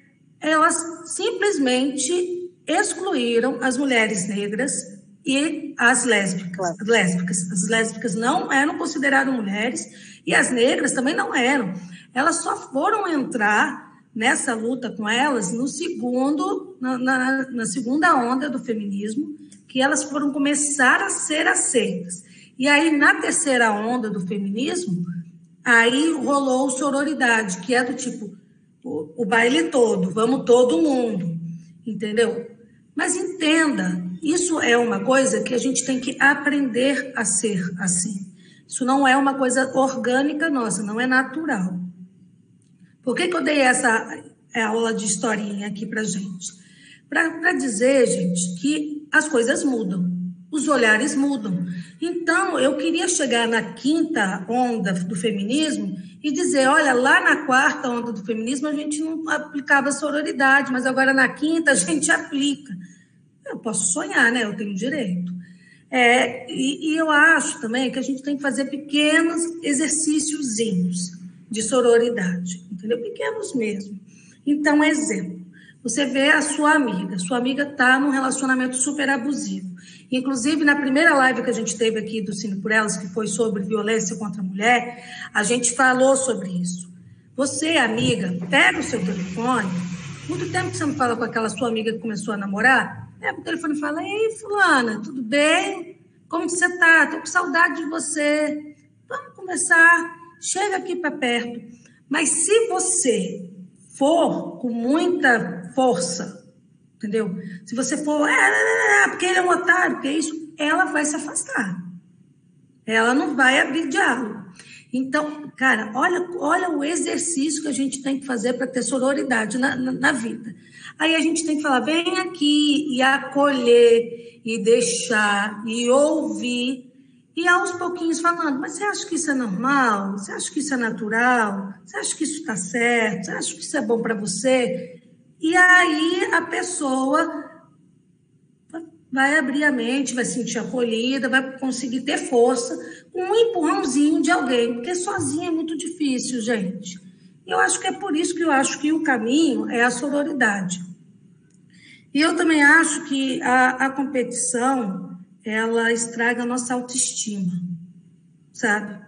elas simplesmente excluíram as mulheres negras e as lésbicas. lésbicas. As lésbicas não eram consideradas mulheres e as negras também não eram elas só foram entrar nessa luta com elas no segundo, na, na, na segunda onda do feminismo, que elas foram começar a ser aceitas. E aí, na terceira onda do feminismo, aí rolou sororidade, que é do tipo, o, o baile todo, vamos todo mundo, entendeu? Mas entenda, isso é uma coisa que a gente tem que aprender a ser assim. Isso não é uma coisa orgânica nossa, não é natural. Por que, que eu dei essa é, aula de historinha aqui para gente? Para dizer, gente, que as coisas mudam, os olhares mudam. Então, eu queria chegar na quinta onda do feminismo e dizer: olha, lá na quarta onda do feminismo a gente não aplicava sororidade, mas agora na quinta a gente aplica. Eu posso sonhar, né? Eu tenho direito. É, e, e eu acho também que a gente tem que fazer pequenos exercíciozinhos de sororidade, entendeu? Pequenos mesmo. Então, exemplo, você vê a sua amiga, sua amiga está num relacionamento super abusivo. Inclusive, na primeira live que a gente teve aqui do Cine por Elas, que foi sobre violência contra a mulher, a gente falou sobre isso. Você, amiga, pega o seu telefone, muito tempo que você não fala com aquela sua amiga que começou a namorar, pega o telefone e fala, ei, fulana, tudo bem? Como você está? Estou com saudade de você. Vamos conversar chega aqui para perto. Mas se você for com muita força, entendeu? Se você for, ah, porque ele é um otário, porque é isso, ela vai se afastar. Ela não vai abrir diálogo. Então, cara, olha, olha o exercício que a gente tem que fazer para ter sororidade na, na, na, vida. Aí a gente tem que falar, vem aqui e acolher, e deixar, e ouvir, e aos pouquinhos falando, mas você acha que isso é normal? Você acha que isso é natural? Você acha que isso está certo? Você acha que isso é bom para você? E aí a pessoa vai abrir a mente, vai sentir acolhida, vai conseguir ter força com um empurrãozinho de alguém, porque sozinha é muito difícil, gente. Eu acho que é por isso que eu acho que o caminho é a sororidade. E eu também acho que a, a competição ela estraga a nossa autoestima, sabe?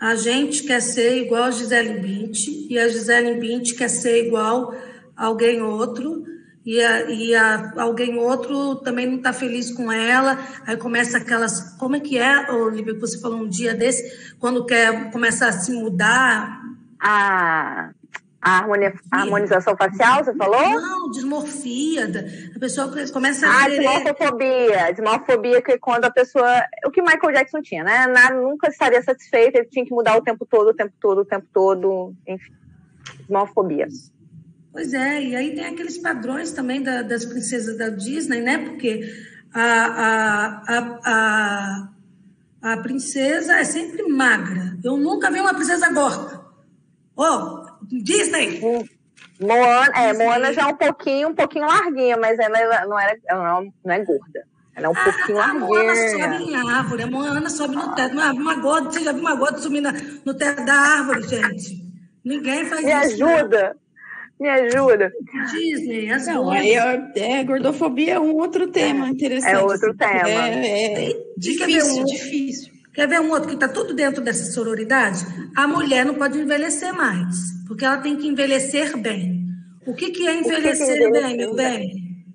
A gente quer ser igual a Gisele Bündchen e a Gisele Bündchen quer ser igual alguém outro e, a, e a, alguém outro também não está feliz com ela, aí começa aquelas. Como é que é, Olivia, que você falou um dia desse, quando quer começar a se mudar? Ah. A, harmonia, a harmonização facial, você falou? Não, dismorfia. A pessoa começa a. Ah, querer... dismorfobia. Dismorfobia, que quando a pessoa. O que Michael Jackson tinha, né? Nada, nunca estaria satisfeito, ele tinha que mudar o tempo todo, o tempo todo, o tempo todo. Enfim. Dismorfobia. Pois é, e aí tem aqueles padrões também da, das princesas da Disney, né? Porque a, a, a, a, a princesa é sempre magra. Eu nunca vi uma princesa gorda. Oh, Disney! Moana, é, Moana já é um pouquinho, um pouquinho larguinha, mas ela não, era, ela não, não é gorda. Ela é um ah, pouquinho a larguinha. A Moana sobe em árvore, a Moana sobe no teto. Uma, uma gorda, você já viu uma gorda subir no teto da árvore, gente? Ninguém faz Me isso. Me ajuda! Me ajuda. Disney, as não, aí é, é, gordofobia é um outro tema interessante. É outro tema. É, é difícil, difícil. Quer ver um outro que está tudo dentro dessa sororidade? A mulher não pode envelhecer mais, porque ela tem que envelhecer bem. O que, que é envelhecer, que que é envelhecer bem, meu bem?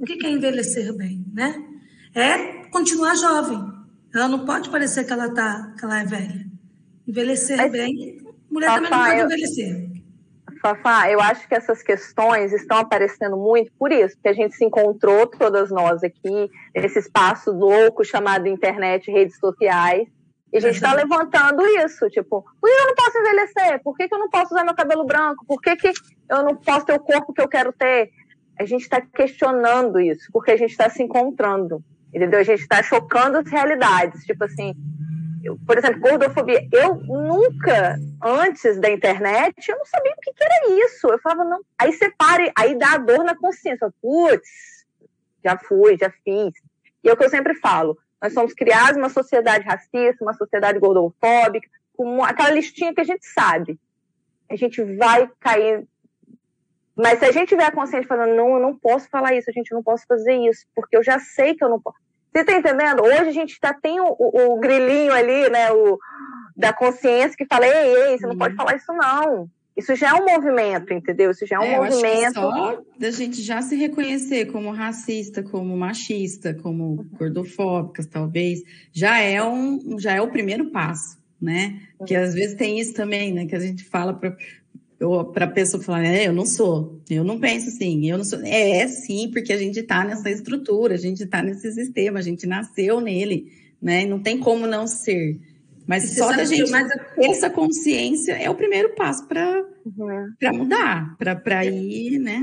O que, que é envelhecer bem, né? É continuar jovem. Ela não pode parecer que ela, tá, que ela é velha. Envelhecer Mas, bem, mulher também não pode envelhecer. Fafá, eu acho que essas questões estão aparecendo muito por isso, que a gente se encontrou, todas nós aqui, nesse espaço louco chamado internet, redes sociais, e a gente está levantando isso, tipo, por que eu não posso envelhecer? Por que, que eu não posso usar meu cabelo branco? Por que, que eu não posso ter o corpo que eu quero ter? A gente está questionando isso, porque a gente está se encontrando, entendeu? A gente está chocando as realidades, tipo assim, eu, por exemplo, gordofobia. Eu nunca, antes da internet, eu não sabia o que, que era isso. Eu falava, não. Aí separe, aí dá a dor na consciência. Putz, já fui, já fiz. E é o que eu sempre falo. Nós somos criados uma sociedade racista, uma sociedade gordofóbica, com aquela listinha que a gente sabe. A gente vai cair. Mas se a gente tiver a consciência falando, não, eu não posso falar isso, a gente não posso fazer isso, porque eu já sei que eu não posso. Você está entendendo? Hoje a gente tá, tem o, o, o, grilinho ali, né, o, da consciência que fala, ei, ei, você não pode uhum. falar isso não. Isso já é um movimento, entendeu? Isso já é um é, movimento. só da gente já se reconhecer como racista, como machista, como gordofóbicas, talvez, já é um, já é o primeiro passo, né? Que às vezes tem isso também, né? Que a gente fala para para a pessoa falar, é, eu não sou, eu não penso assim, eu não sou. É, é sim, porque a gente está nessa estrutura, a gente está nesse sistema, a gente nasceu nele, né? Não tem como não ser. Mas só da gente ter essa consciência é o primeiro passo para uhum. mudar, para ir, né?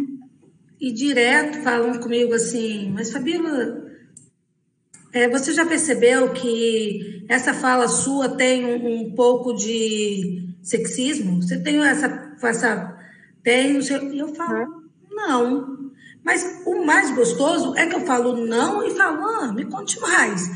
E direto falam comigo assim, mas Fabíola, é, você já percebeu que essa fala sua tem um, um pouco de sexismo? Você tem essa, essa tem, e eu falo, não. Mas o mais gostoso é que eu falo não e falo, ah, me conte mais.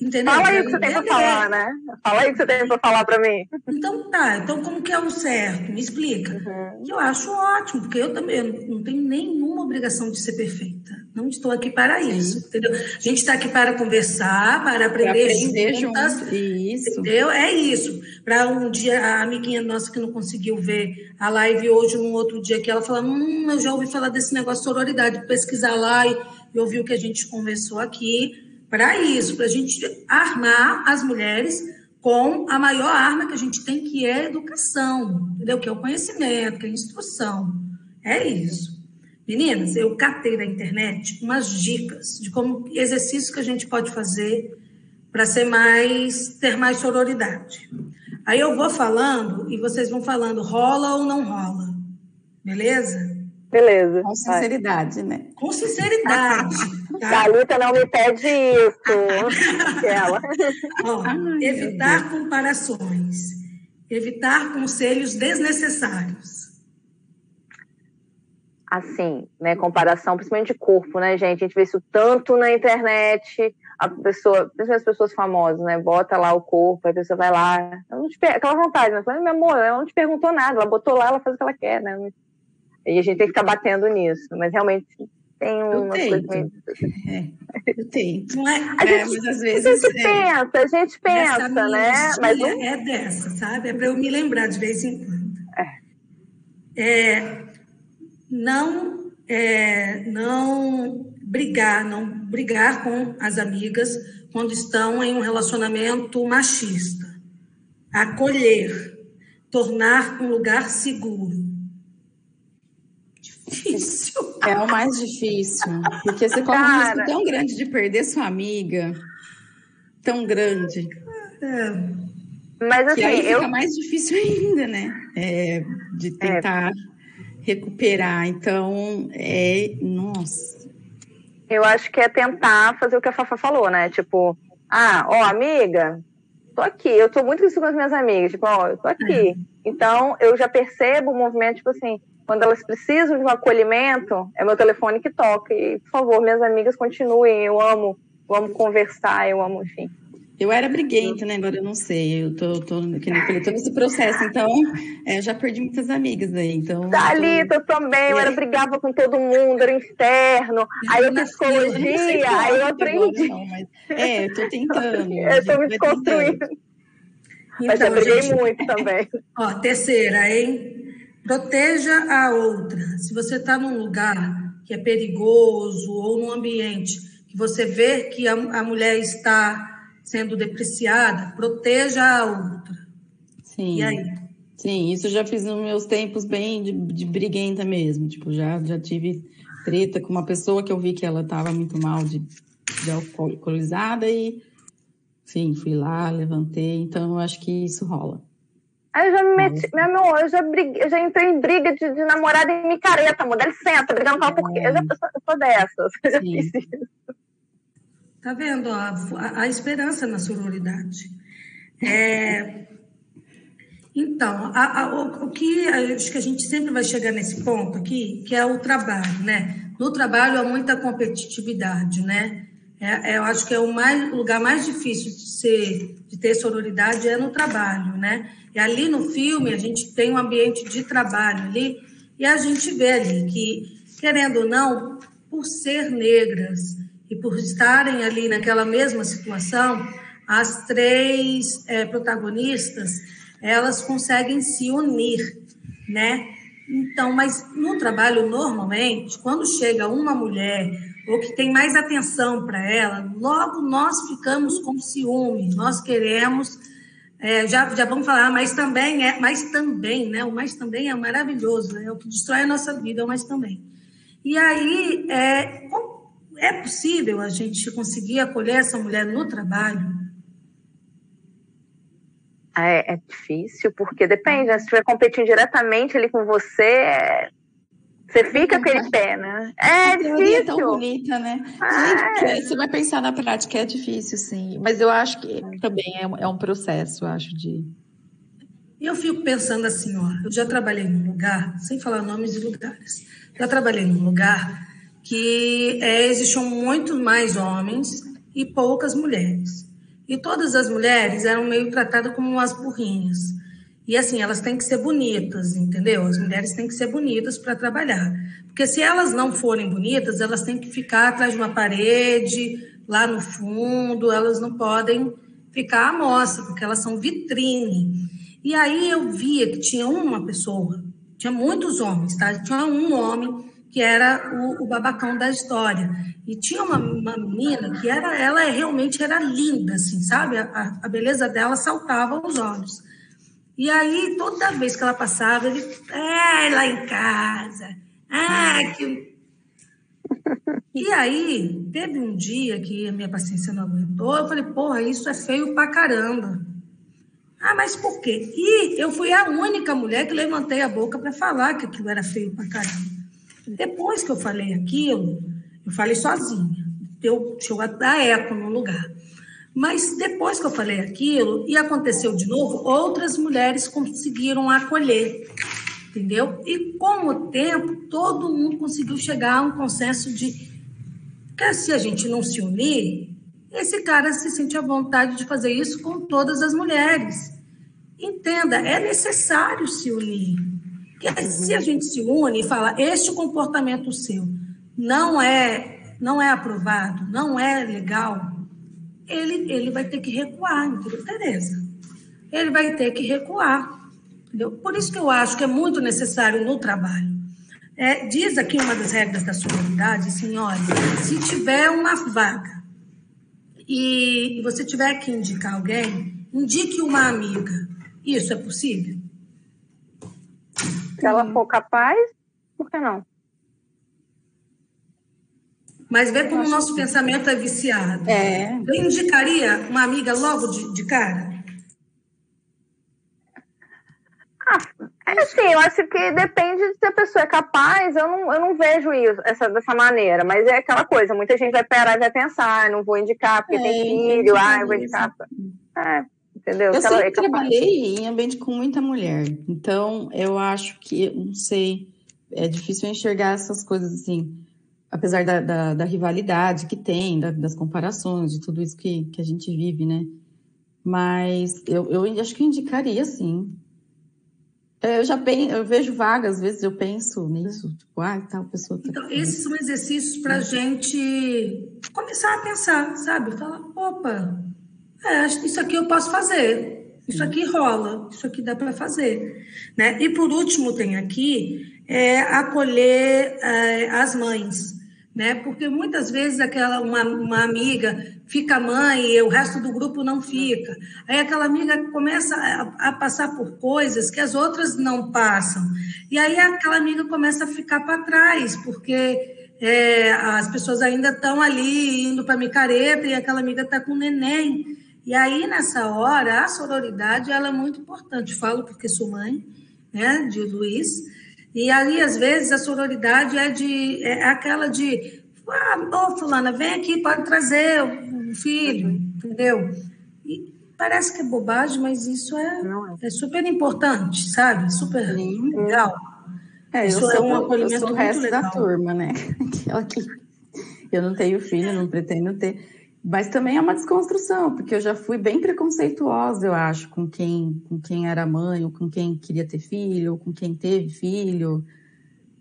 Entendeu? Fala aí o que você tem para falar, né? Fala aí o que você tem para falar para mim. Então tá, então como que é o certo? Me explica. Uhum. Eu acho ótimo, porque eu também eu não tenho nenhuma obrigação de ser perfeita. Não estou aqui para isso, Sim. entendeu? A gente está aqui para conversar, para aprender, aprender juntas, junto. Isso. entendeu? É isso. Para um dia, a amiguinha nossa que não conseguiu ver a live hoje, um outro dia que ela fala, hum, eu já ouvi falar desse negócio de sororidade, pesquisar lá e, e ouvir o que a gente conversou aqui para isso, para a gente armar as mulheres com a maior arma que a gente tem, que é a educação, entendeu? Que é o conhecimento, que é a instrução. É isso. Meninas, eu catei na internet umas dicas de como exercícios que a gente pode fazer para ser mais ter mais sororidade. Aí eu vou falando e vocês vão falando rola ou não rola. Beleza? Beleza. Com sinceridade, vai. né? Com sinceridade. Tá? Thalita não me pede isso. Ela. Ó, evitar comparações. Evitar conselhos desnecessários. Assim, né? Comparação, principalmente de corpo, né, gente? A gente vê isso tanto na internet. A pessoa, principalmente as pessoas famosas, né? Bota lá o corpo, a pessoa vai lá. Aquela vontade, né? Fala, meu amor, ela não te perguntou nada, ela botou lá, ela faz o que ela quer, né? E a gente tem que ficar batendo nisso. Mas realmente tem uma coisa. Meio... É, eu tento. Não é, a é, gente, mas às vezes. A gente é, pensa, a gente pensa, né? Mas não... é dessa, sabe? É para eu me lembrar de vez em quando. É. é não é, não brigar, não brigar com as amigas quando estão em um relacionamento machista. Acolher, tornar um lugar seguro. Difícil. É o mais difícil, porque você corre um risco tão grande de perder sua amiga, tão grande. É. Mas assim, que aí fica eu... mais difícil ainda, né? É, de é. tentar é. Recuperar. Então, é. Nossa. Eu acho que é tentar fazer o que a Fafa falou, né? Tipo, ah, ó, amiga, tô aqui. Eu tô muito isso com as minhas amigas. Tipo, ó, eu tô aqui. É. Então, eu já percebo o movimento, tipo assim, quando elas precisam de um acolhimento, é meu telefone que toca. E, por favor, minhas amigas continuem. Eu amo, eu amo conversar, eu amo, enfim. Eu era briguenta, né? Agora eu não sei. Eu tô, tô, que nem falei, tô nesse processo, então é, já perdi muitas amigas aí. Então, Thalita, eu também, eu era é. brigava com todo mundo, era interno. Aí eu psicologia, aí eu aprendi. Mas, é, eu tô tentando. eu tô me desconstruindo. Então, mas já briguei gente, muito também. Ó, terceira, hein? Proteja a outra. Se você está num lugar que é perigoso ou num ambiente que você vê que a, a mulher está sendo depreciada, proteja a outra. Sim. E aí? Sim, isso já fiz nos meus tempos bem de, de briguenta mesmo. Tipo, já, já tive treta com uma pessoa que eu vi que ela estava muito mal de, de alcoolizada e, sim, fui lá, levantei. Então, eu acho que isso rola. Aí eu já me meti, meu amor, eu já, brigue, eu já entrei em briga de, de namorada em micareta, amor, dá licença, brigando com ela porque eu já eu sou, eu sou dessas, eu já fiz isso. Tá vendo a, a, esperança na sororidade. É, então, a, o, o, que acho que a gente sempre vai chegar nesse ponto aqui, que é o trabalho, né? No trabalho há muita competitividade, né? É, é, eu acho que é o, mais, o lugar mais difícil de ser, de ter sororidade é no trabalho, né? E ali no filme a gente tem um ambiente de trabalho ali e a gente vê ali que, querendo ou não, por ser negras, e por estarem ali naquela mesma situação, as três é, protagonistas elas conseguem se unir, né? Então, mas no trabalho normalmente, quando chega uma mulher ou que tem mais atenção para ela, logo nós ficamos com ciúme, nós queremos é, já, já vamos falar, mas também é, mas também, né? O mais também é maravilhoso, é o que destrói a nossa vida, o mais também. E aí, é, é possível a gente conseguir acolher essa mulher no trabalho? É, é difícil, porque depende, né? se estiver competindo diretamente ali com você, você fica com aquele pé, né? É difícil. É tão bonita, né? É. Você vai pensar na prática, é difícil, sim. Mas eu acho que também é, é um processo, eu acho, de. Eu fico pensando assim, ó, eu já trabalhei num lugar, sem falar nomes de lugares, já trabalhei num lugar que é, existiam muito mais homens e poucas mulheres. E todas as mulheres eram meio tratadas como umas burrinhas. E assim, elas têm que ser bonitas, entendeu? As mulheres têm que ser bonitas para trabalhar. Porque se elas não forem bonitas, elas têm que ficar atrás de uma parede, lá no fundo, elas não podem ficar à mostra, porque elas são vitrine. E aí eu via que tinha uma pessoa, tinha muitos homens, tá? Tinha um homem que era o, o, babacão da história. E tinha uma, uma, menina que era, ela realmente era linda, assim, sabe? A, a, beleza dela saltava aos olhos. E aí, toda vez que ela passava, ele, é, lá em casa, ah, que... E aí, teve um dia que a minha paciência não aguentou, eu falei, porra, isso é feio pra caramba. Ah, mas por quê? E eu fui a única mulher que levantei a boca para falar que aquilo era feio pra caramba. Depois que eu falei aquilo, eu falei sozinha. Eu, deixa eu dar eco no lugar. Mas depois que eu falei aquilo, e aconteceu de novo, outras mulheres conseguiram acolher, entendeu? E com o tempo, todo mundo conseguiu chegar a um consenso de que se a gente não se unir, esse cara se sente à vontade de fazer isso com todas as mulheres. Entenda, é necessário se unir. Se a gente se une e fala, este comportamento seu não é, não é aprovado, não é legal, ele, ele vai ter que recuar, entendeu, Tereza? Ele vai ter que recuar. Entendeu? Por isso que eu acho que é muito necessário no trabalho. É, diz aqui uma das regras da sororidade, assim, olha, se tiver uma vaga e você tiver que indicar alguém, indique uma amiga. Isso é possível? Se ela for capaz, por que não? Mas vê como o nosso que... pensamento é viciado. É. Eu indicaria uma amiga logo de, de cara? Ah, é assim, eu acho que depende de se a pessoa é capaz, eu não, eu não vejo isso essa, dessa maneira, mas é aquela coisa, muita gente vai parar e vai pensar, não vou indicar porque é, tem filho, ah, eu vou indicar. É, entendeu? Eu sempre é trabalhei em ambiente com muita mulher, então eu acho que, não sei, é difícil enxergar essas coisas assim, apesar da, da, da rivalidade que tem, da, das comparações, de tudo isso que, que a gente vive, né? Mas eu, eu acho que indicaria, sim. É, eu já penso, eu vejo vagas, às vezes eu penso nisso, tipo, ah, tal pessoa. Tá então, esses são exercícios para a gente começar a pensar, sabe? Falar, opa, é, isso aqui eu posso fazer, isso aqui rola, isso aqui dá para fazer. Né? E por último, tem aqui é, acolher é, as mães né? Porque muitas vezes aquela uma, uma amiga fica mãe e o resto do grupo não fica. Aí aquela amiga começa a, a, passar por coisas que as outras não passam. E aí aquela amiga começa a ficar para trás, porque é, as pessoas ainda estão ali indo para micareta e aquela amiga está com neném. E aí, nessa hora, a sororidade ela é muito importante. Falo porque sou mãe né, de Luiz. E ali, às vezes, a sororidade é, de, é aquela de, ah, ô, fulana, vem aqui, pode trazer o filho, entendeu? E parece que é bobagem, mas isso é, é. é super importante, sabe? Super legal. É, isso eu é sou, um acolhimento eu sou o resto legal. da turma, né? Eu não tenho filho, não pretendo ter. Mas também é uma desconstrução, porque eu já fui bem preconceituosa, eu acho, com quem, com quem era mãe, ou com quem queria ter filho, ou com quem teve filho.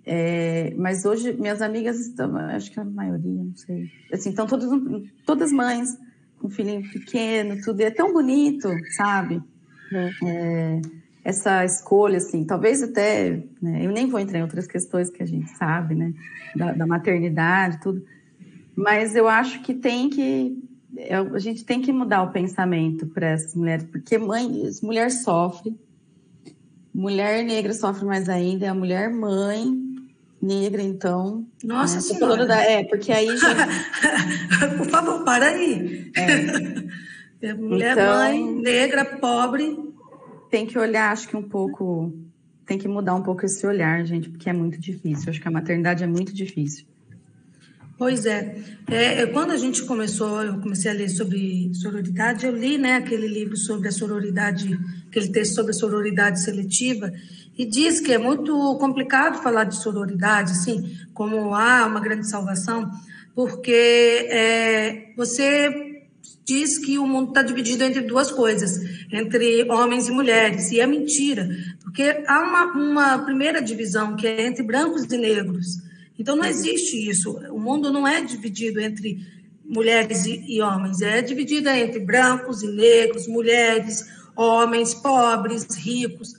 É, mas hoje minhas amigas estão, acho que a maioria, não sei. Assim, estão todas, todas mães, com filhinho pequeno, tudo. E é tão bonito, sabe? É, essa escolha, assim, talvez até, né, eu nem vou entrar em outras questões que a gente sabe, né? Da, da maternidade, tudo mas eu acho que tem que a gente tem que mudar o pensamento para essas mulheres, porque mãe, mulher sofre, mulher negra sofre mais ainda, é a mulher mãe negra, então. Nossa né? senhora. Da, é, porque aí. Por favor, para aí. É. é mulher então, mãe negra, pobre. Tem que olhar, acho que um pouco. Tem que mudar um pouco esse olhar, gente, porque é muito difícil. Acho que a maternidade é muito difícil. Pois é. é. Quando a gente começou, eu comecei a ler sobre sororidade, eu li né, aquele livro sobre a sororidade, aquele texto sobre a sororidade seletiva, e diz que é muito complicado falar de sororidade, assim, como ah, uma grande salvação, porque é, você diz que o mundo está dividido entre duas coisas, entre homens e mulheres, e é mentira, porque há uma, uma primeira divisão que é entre brancos e negros. Então, não existe isso. O mundo não é dividido entre mulheres e, e homens, é dividido entre brancos e negros, mulheres, homens, pobres, ricos.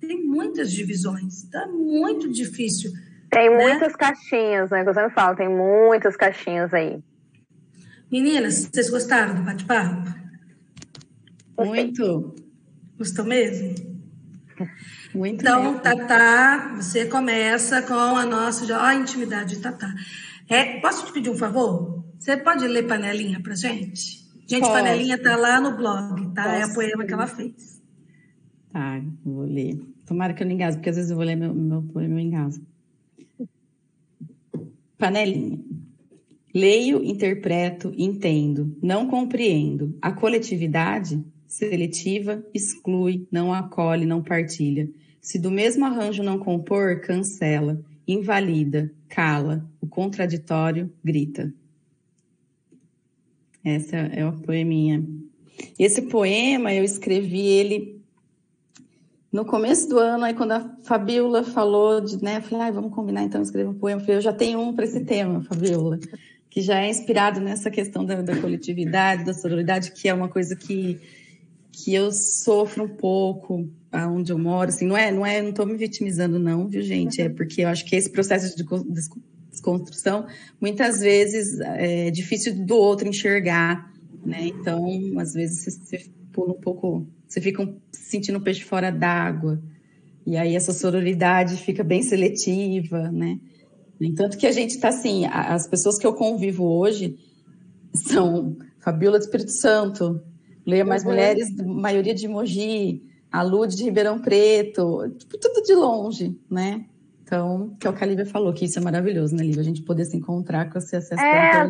Tem muitas divisões, está muito difícil. Tem né? muitas caixinhas, né? Você fala, tem muitas caixinhas aí. Meninas, vocês gostaram do bate-papo? Muito. Gostou mesmo? Muito então, Tatá, você começa com a nossa ó, a intimidade de Tatá. É, posso te pedir um favor? Você pode ler Panelinha pra gente? Gente, posso. Panelinha tá lá no blog, tá? Posso. É o poema que ela fez. Tá, vou ler. Tomara que eu não engasgue, porque às vezes eu vou ler meu, meu poema em casa. Panelinha. Leio, interpreto, entendo, não compreendo. A coletividade seletiva exclui, não acolhe, não partilha. Se do mesmo arranjo não compor, cancela, invalida, cala, o contraditório grita. Essa é o poeminha. Esse poema eu escrevi ele no começo do ano, aí quando a Fabiola falou de, né, eu falei, ah, vamos combinar então escrever um poema. Eu, falei, eu já tenho um para esse tema, Fabiola, que já é inspirado nessa questão da, da coletividade, da sororidade, que é uma coisa que que eu sofro um pouco aonde eu moro, assim, não é, não é, não estou me vitimizando não, viu, gente? É porque eu acho que esse processo de desconstrução, muitas vezes é difícil do outro enxergar, né? Então, às vezes você, pula um pouco, você fica sentindo o peixe fora d'água, e aí essa sororidade fica bem seletiva, né? Entanto que a gente está assim, as pessoas que eu convivo hoje são Fabiola do Espírito Santo, Leia Mais uhum. Mulheres, maioria de Mogi, a Lud de Ribeirão Preto, tipo, tudo de longe, né? Então, que é o que a Lívia falou, que isso é maravilhoso, né, Lívia? A gente poder se encontrar com esse acesso é,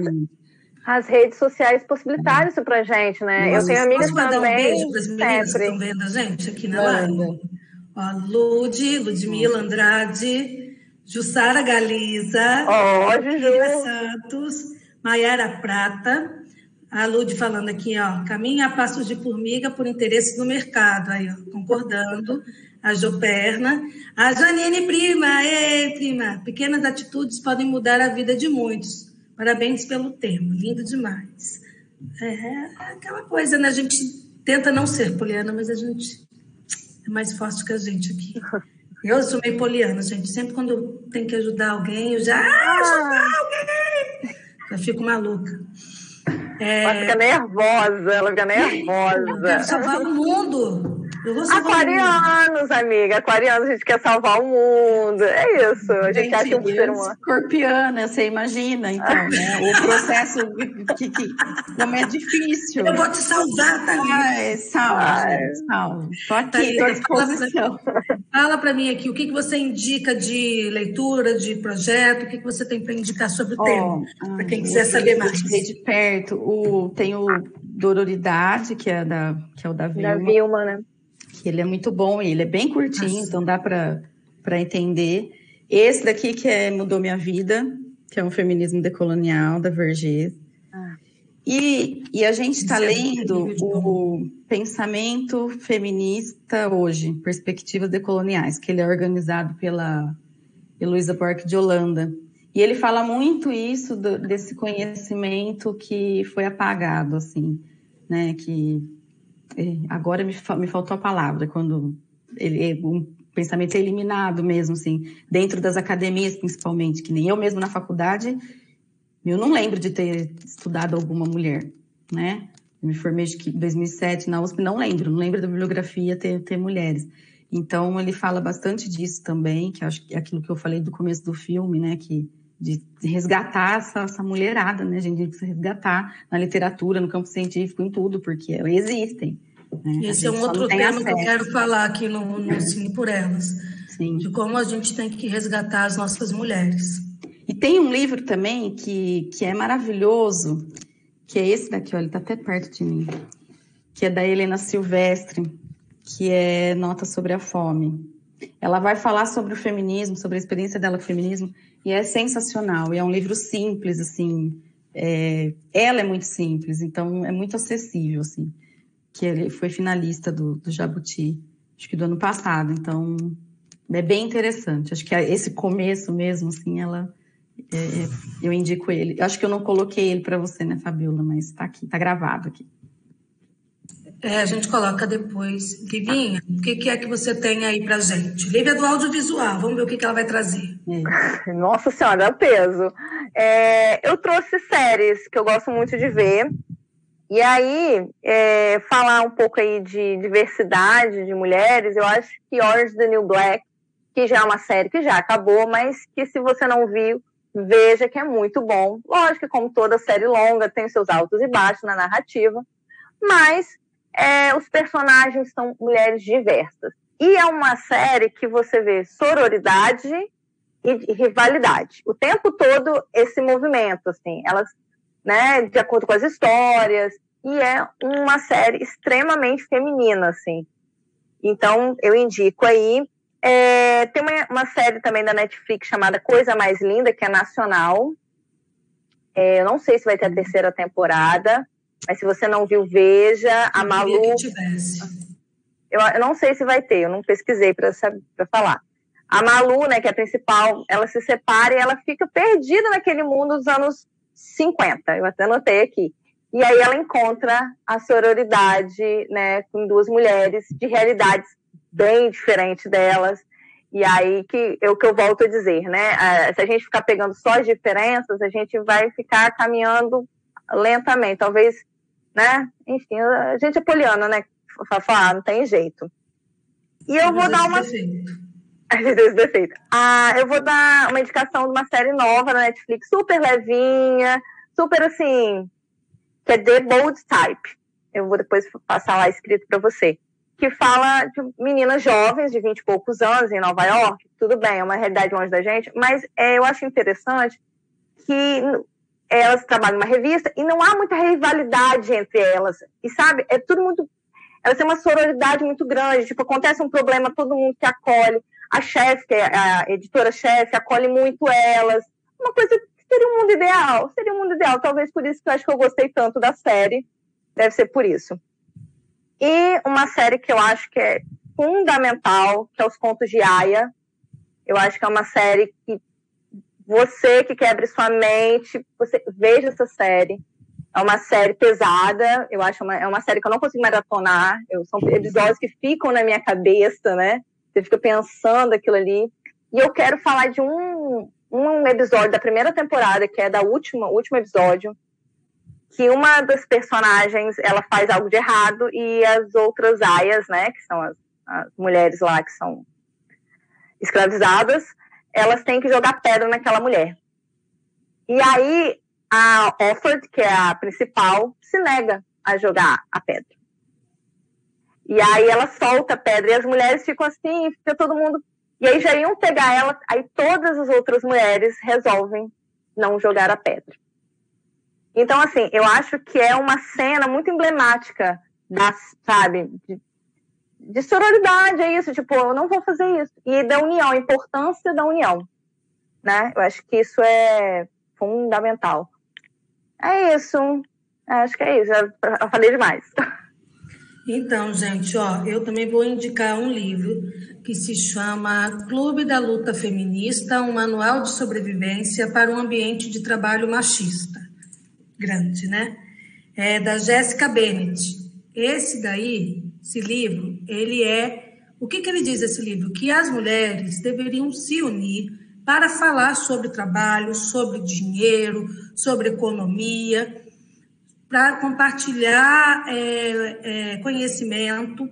As redes sociais possibilitaram é. isso pra gente, né? Mas, Eu tenho amigas também. mandar um beijo para as meninas sempre. que estão vendo a gente aqui na live? Ó, Lud, Ludmila Andrade, Jussara Galiza, oh, Juju. Santos, Maiara Prata, a Lud falando aqui, ó, caminha a passos de formiga por interesse do mercado, aí, ó, concordando. A Joperna. A Janine Prima, ei, prima, pequenas atitudes podem mudar a vida de muitos. Parabéns pelo termo, lindo demais. É aquela coisa, né? A gente tenta não ser poliana, mas a gente é mais forte que a gente aqui. Eu sou meio poliana, gente. Sempre quando eu tenho que ajudar alguém, eu já ah, ajudar alguém! Eu fico maluca. É... Ela fica nervosa, ela fica nervosa. Salvar o mundo. Aquarianos, amiga. Aquarianos, a gente quer salvar o mundo. É isso. A gente, gente acha um ser humano. Escorpiana, você imagina, então, né? O processo que, que não é difícil. Eu vou te salvar, também. Ai, salve, salve. Tô aqui, tô à disposição. Fala para mim aqui, o que, que você indica de leitura, de projeto? O que, que você tem para indicar sobre o oh, tema? Para quem quiser saber mais. De perto, o, tem o Dororidade, que é, da, que é o da Vilma. Da Vilma, né? Que ele é muito bom e ele é bem curtinho, Nossa. então dá para entender. Esse daqui que é Mudou Minha Vida, que é um feminismo decolonial da Vergés. Ah. E, e a gente está é lendo o Pensamento Feminista Hoje, Perspectivas Decoloniais, que ele é organizado pela Heloísa Bork de Holanda. E ele fala muito isso do, desse conhecimento que foi apagado, assim, né? Que agora me, me faltou a palavra, quando ele, um pensamento é eliminado mesmo, assim, dentro das academias principalmente, que nem eu mesmo na faculdade, eu não lembro de ter estudado alguma mulher, né? Eu me formei em 2007 na USP, não lembro, não lembro da bibliografia ter, ter mulheres. Então, ele fala bastante disso também, que acho que é aquilo que eu falei do começo do filme, né? Que de, resgatar essa, essa, mulherada, né? A gente precisa resgatar na literatura, no campo científico, em tudo, porque existem. Né? Esse é um outro tema acesso. que eu quero falar aqui no, no Cine por Elas, Sim. de como a gente tem que resgatar as nossas mulheres. E tem um livro também que, que é maravilhoso, que é esse daqui, olha, ele está até perto de mim, que é da Helena Silvestre, que é Nota sobre a Fome. Ela vai falar sobre o feminismo, sobre a experiência dela com o feminismo, e é sensacional. E é um livro simples, assim. É, ela é muito simples, então é muito acessível, assim. Que ele foi finalista do, do Jabuti, acho que do ano passado. Então é bem interessante. Acho que esse começo mesmo, assim, ela é, é eu indico ele. Acho que eu não coloquei ele para você, né, Fabiola? Mas está aqui, está gravado aqui. É, a gente coloca depois. Livinha, o que, que, é que você tem aí pra gente? Lívia do audiovisual, vamos ver o que, que ela vai trazer. Nossa Senhora, é peso. É, eu trouxe séries que eu gosto muito de ver. E aí, é, falar um pouco aí de diversidade de mulheres, eu acho que Orange the New Black, que já é uma série que já acabou, mas que se você não viu, veja que é muito bom. Lógico que como toda série longa, tem seus altos e baixos na narrativa, mas é, os personagens são mulheres diversas. E é uma série que você vê sororidade e rivalidade. O tempo todo esse movimento, assim, elas, né, de acordo com as histórias, e é uma série extremamente feminina, assim. Então, eu indico aí. É, tem uma, uma, série também da Netflix chamada Coisa Mais Linda, que é nacional. É, eu não sei se vai ter a terceira temporada, mas se você não viu, veja. A Malu. Eu, eu não sei se vai ter, eu não pesquisei para falar. A Malu, né, que é a principal, ela se separa e ela fica perdida naquele mundo dos anos 50. Eu até anotei aqui. E aí ela encontra a sororidade, né, com duas mulheres de realidades bem diferentes delas. E aí que é o que eu volto a dizer, né? Se a gente ficar pegando só as diferenças, a gente vai ficar caminhando lentamente. Talvez, né? Enfim, a gente é poliana, né? Fafá, não tem jeito. E eu vou dar uma. Ah, eu vou dar uma indicação de uma série nova na Netflix, super levinha, super assim, que é The Bold Type. Eu vou depois passar lá escrito para você. Que fala de meninas jovens de 20 e poucos anos em Nova York. Tudo bem, é uma realidade longe da gente, mas é, eu acho interessante que elas trabalham numa revista e não há muita rivalidade entre elas. E sabe, é tudo muito. Elas têm uma sororidade muito grande. Tipo, acontece um problema, todo mundo se acolhe. A chefe, é a editora-chefe, acolhe muito elas. Uma coisa Seria um mundo ideal, seria um mundo ideal. Talvez por isso que eu acho que eu gostei tanto da série. Deve ser por isso. E uma série que eu acho que é fundamental, que é Os Contos de Aya. Eu acho que é uma série que você que quebra sua mente, você veja essa série. É uma série pesada, eu acho uma, é uma série que eu não consigo maratonar. Eu, são episódios que ficam na minha cabeça, né? Você fica pensando aquilo ali. E eu quero falar de um, um episódio da primeira temporada, que é da última, último episódio, que uma das personagens ela faz algo de errado e as outras aias, né, que são as, as mulheres lá que são escravizadas, elas têm que jogar pedra naquela mulher. E aí a Offord, que é a principal, se nega a jogar a pedra. E aí ela solta a pedra e as mulheres ficam assim, fica todo mundo e aí já iam pegar ela, aí todas as outras mulheres resolvem não jogar a pedra. Então, assim, eu acho que é uma cena muito emblemática da, sabe, de, de sororidade, é isso, tipo, eu não vou fazer isso. E da união, a importância da união, né? Eu acho que isso é fundamental. É isso. Acho que é isso. Eu falei demais. Então, gente, ó, eu também vou indicar um livro que se chama Clube da Luta Feminista, um manual de sobrevivência para um ambiente de trabalho machista. Grande, né? É da Jéssica Bennett. Esse daí, esse livro, ele é. O que, que ele diz esse livro? Que as mulheres deveriam se unir para falar sobre trabalho, sobre dinheiro, sobre economia para compartilhar é, é, conhecimento,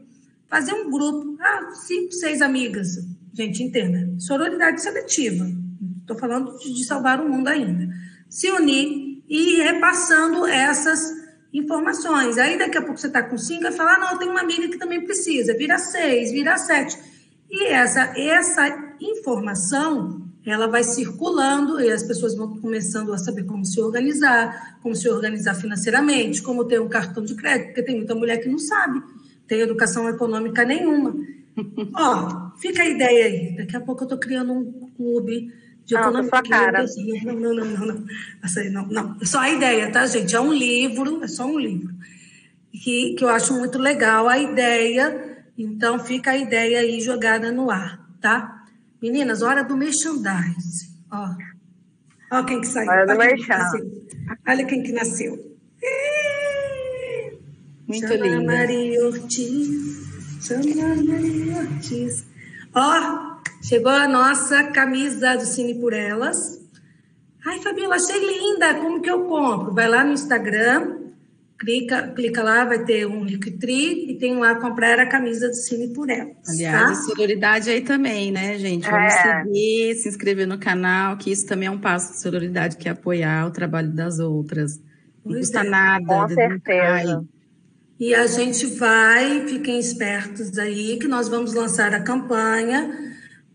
fazer um grupo, ah, cinco, seis amigas. Gente, entenda, sororidade seletiva. Estou falando de, salvar o mundo ainda. Se unir e ir repassando essas informações. Aí daqui a pouco você está com cinco e fala, ah, não, tem uma amiga que também precisa, vira seis, vira sete. E essa, essa informação ela vai circulando e as pessoas vão começando a saber como se organizar, como se organizar financeiramente, como ter um cartão de crédito, porque tem muita mulher que não sabe, tem educação econômica nenhuma. Ó, fica a ideia aí. Daqui a pouco eu estou criando um clube de economia. Ah, cara. Não, não, não, não, não. Aí não, não. É só a ideia, tá, gente? É um livro, é só um livro. Que, que eu acho muito legal a ideia. Então, fica a ideia aí jogada no ar, tá? Meninas, hora do merchandise. Ó, ó quem que saiu. Hora do merchan. Olha quem que nasceu. Muito Chama linda. Maria Ortiz. Chama Maria Ortiz. Ó, chegou a nossa camisa do Cine por Elas. Ai, Fabiola, achei linda. Como que eu compro? Vai lá no Instagram, clica, clica lá, vai ter um Linktree e tem lá comprar a camisa do Cine por Elas. Aliás, tá? a sororidade aí também, né, gente? Vamos é. seguir, se inscrever no canal, que isso também é um passo de sororidade, que é apoiar o trabalho das outras. Não pois custa é. nada. Com certeza. E a gente vai, fiquem espertos aí, que nós vamos lançar a campanha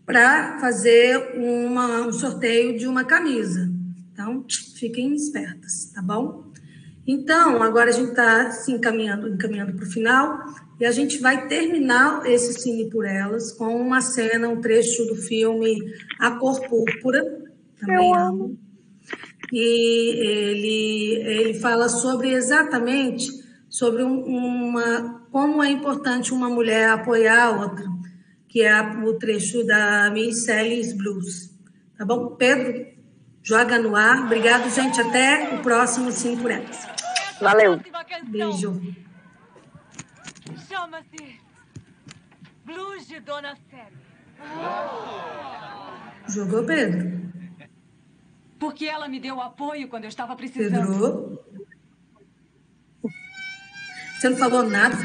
para fazer uma, um sorteio de uma camisa. Então, fiquem espertas, tá bom? Então, agora a gente está se encaminhando, encaminhando para o final e a gente vai terminar esse Cine por Elas com uma cena, um trecho do filme A Cor Púrpura. Também Eu amo. E ele, ele fala sobre exatamente sobre uma como é importante uma mulher apoiar a outra, que é o trecho da Miss Sally's Blues. Tá bom? Pedro, joga no ar. Obrigado, gente. Até o próximo Cine por Elas. Valeu. Beijo. Chama-se Blues de Dona Célia. Jogou Pedro. Porque ela me deu apoio quando eu estava precisando. Pedro. Você não falou nada?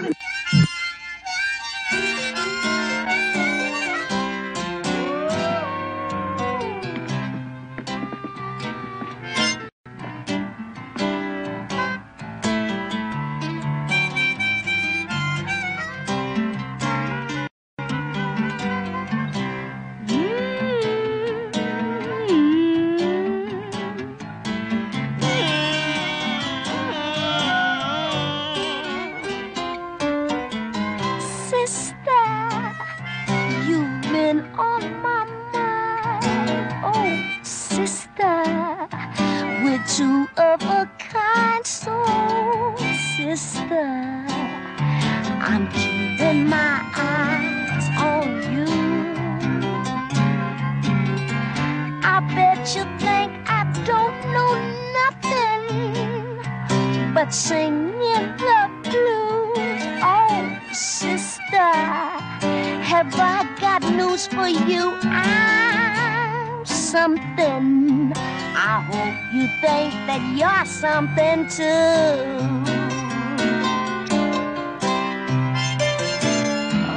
That you're something too.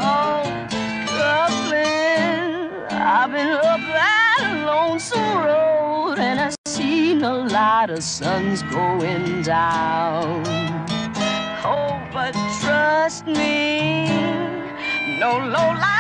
Oh, Brooklyn, I've been up that lonesome road and I've seen a lot of suns going down. Oh, but trust me, no low life's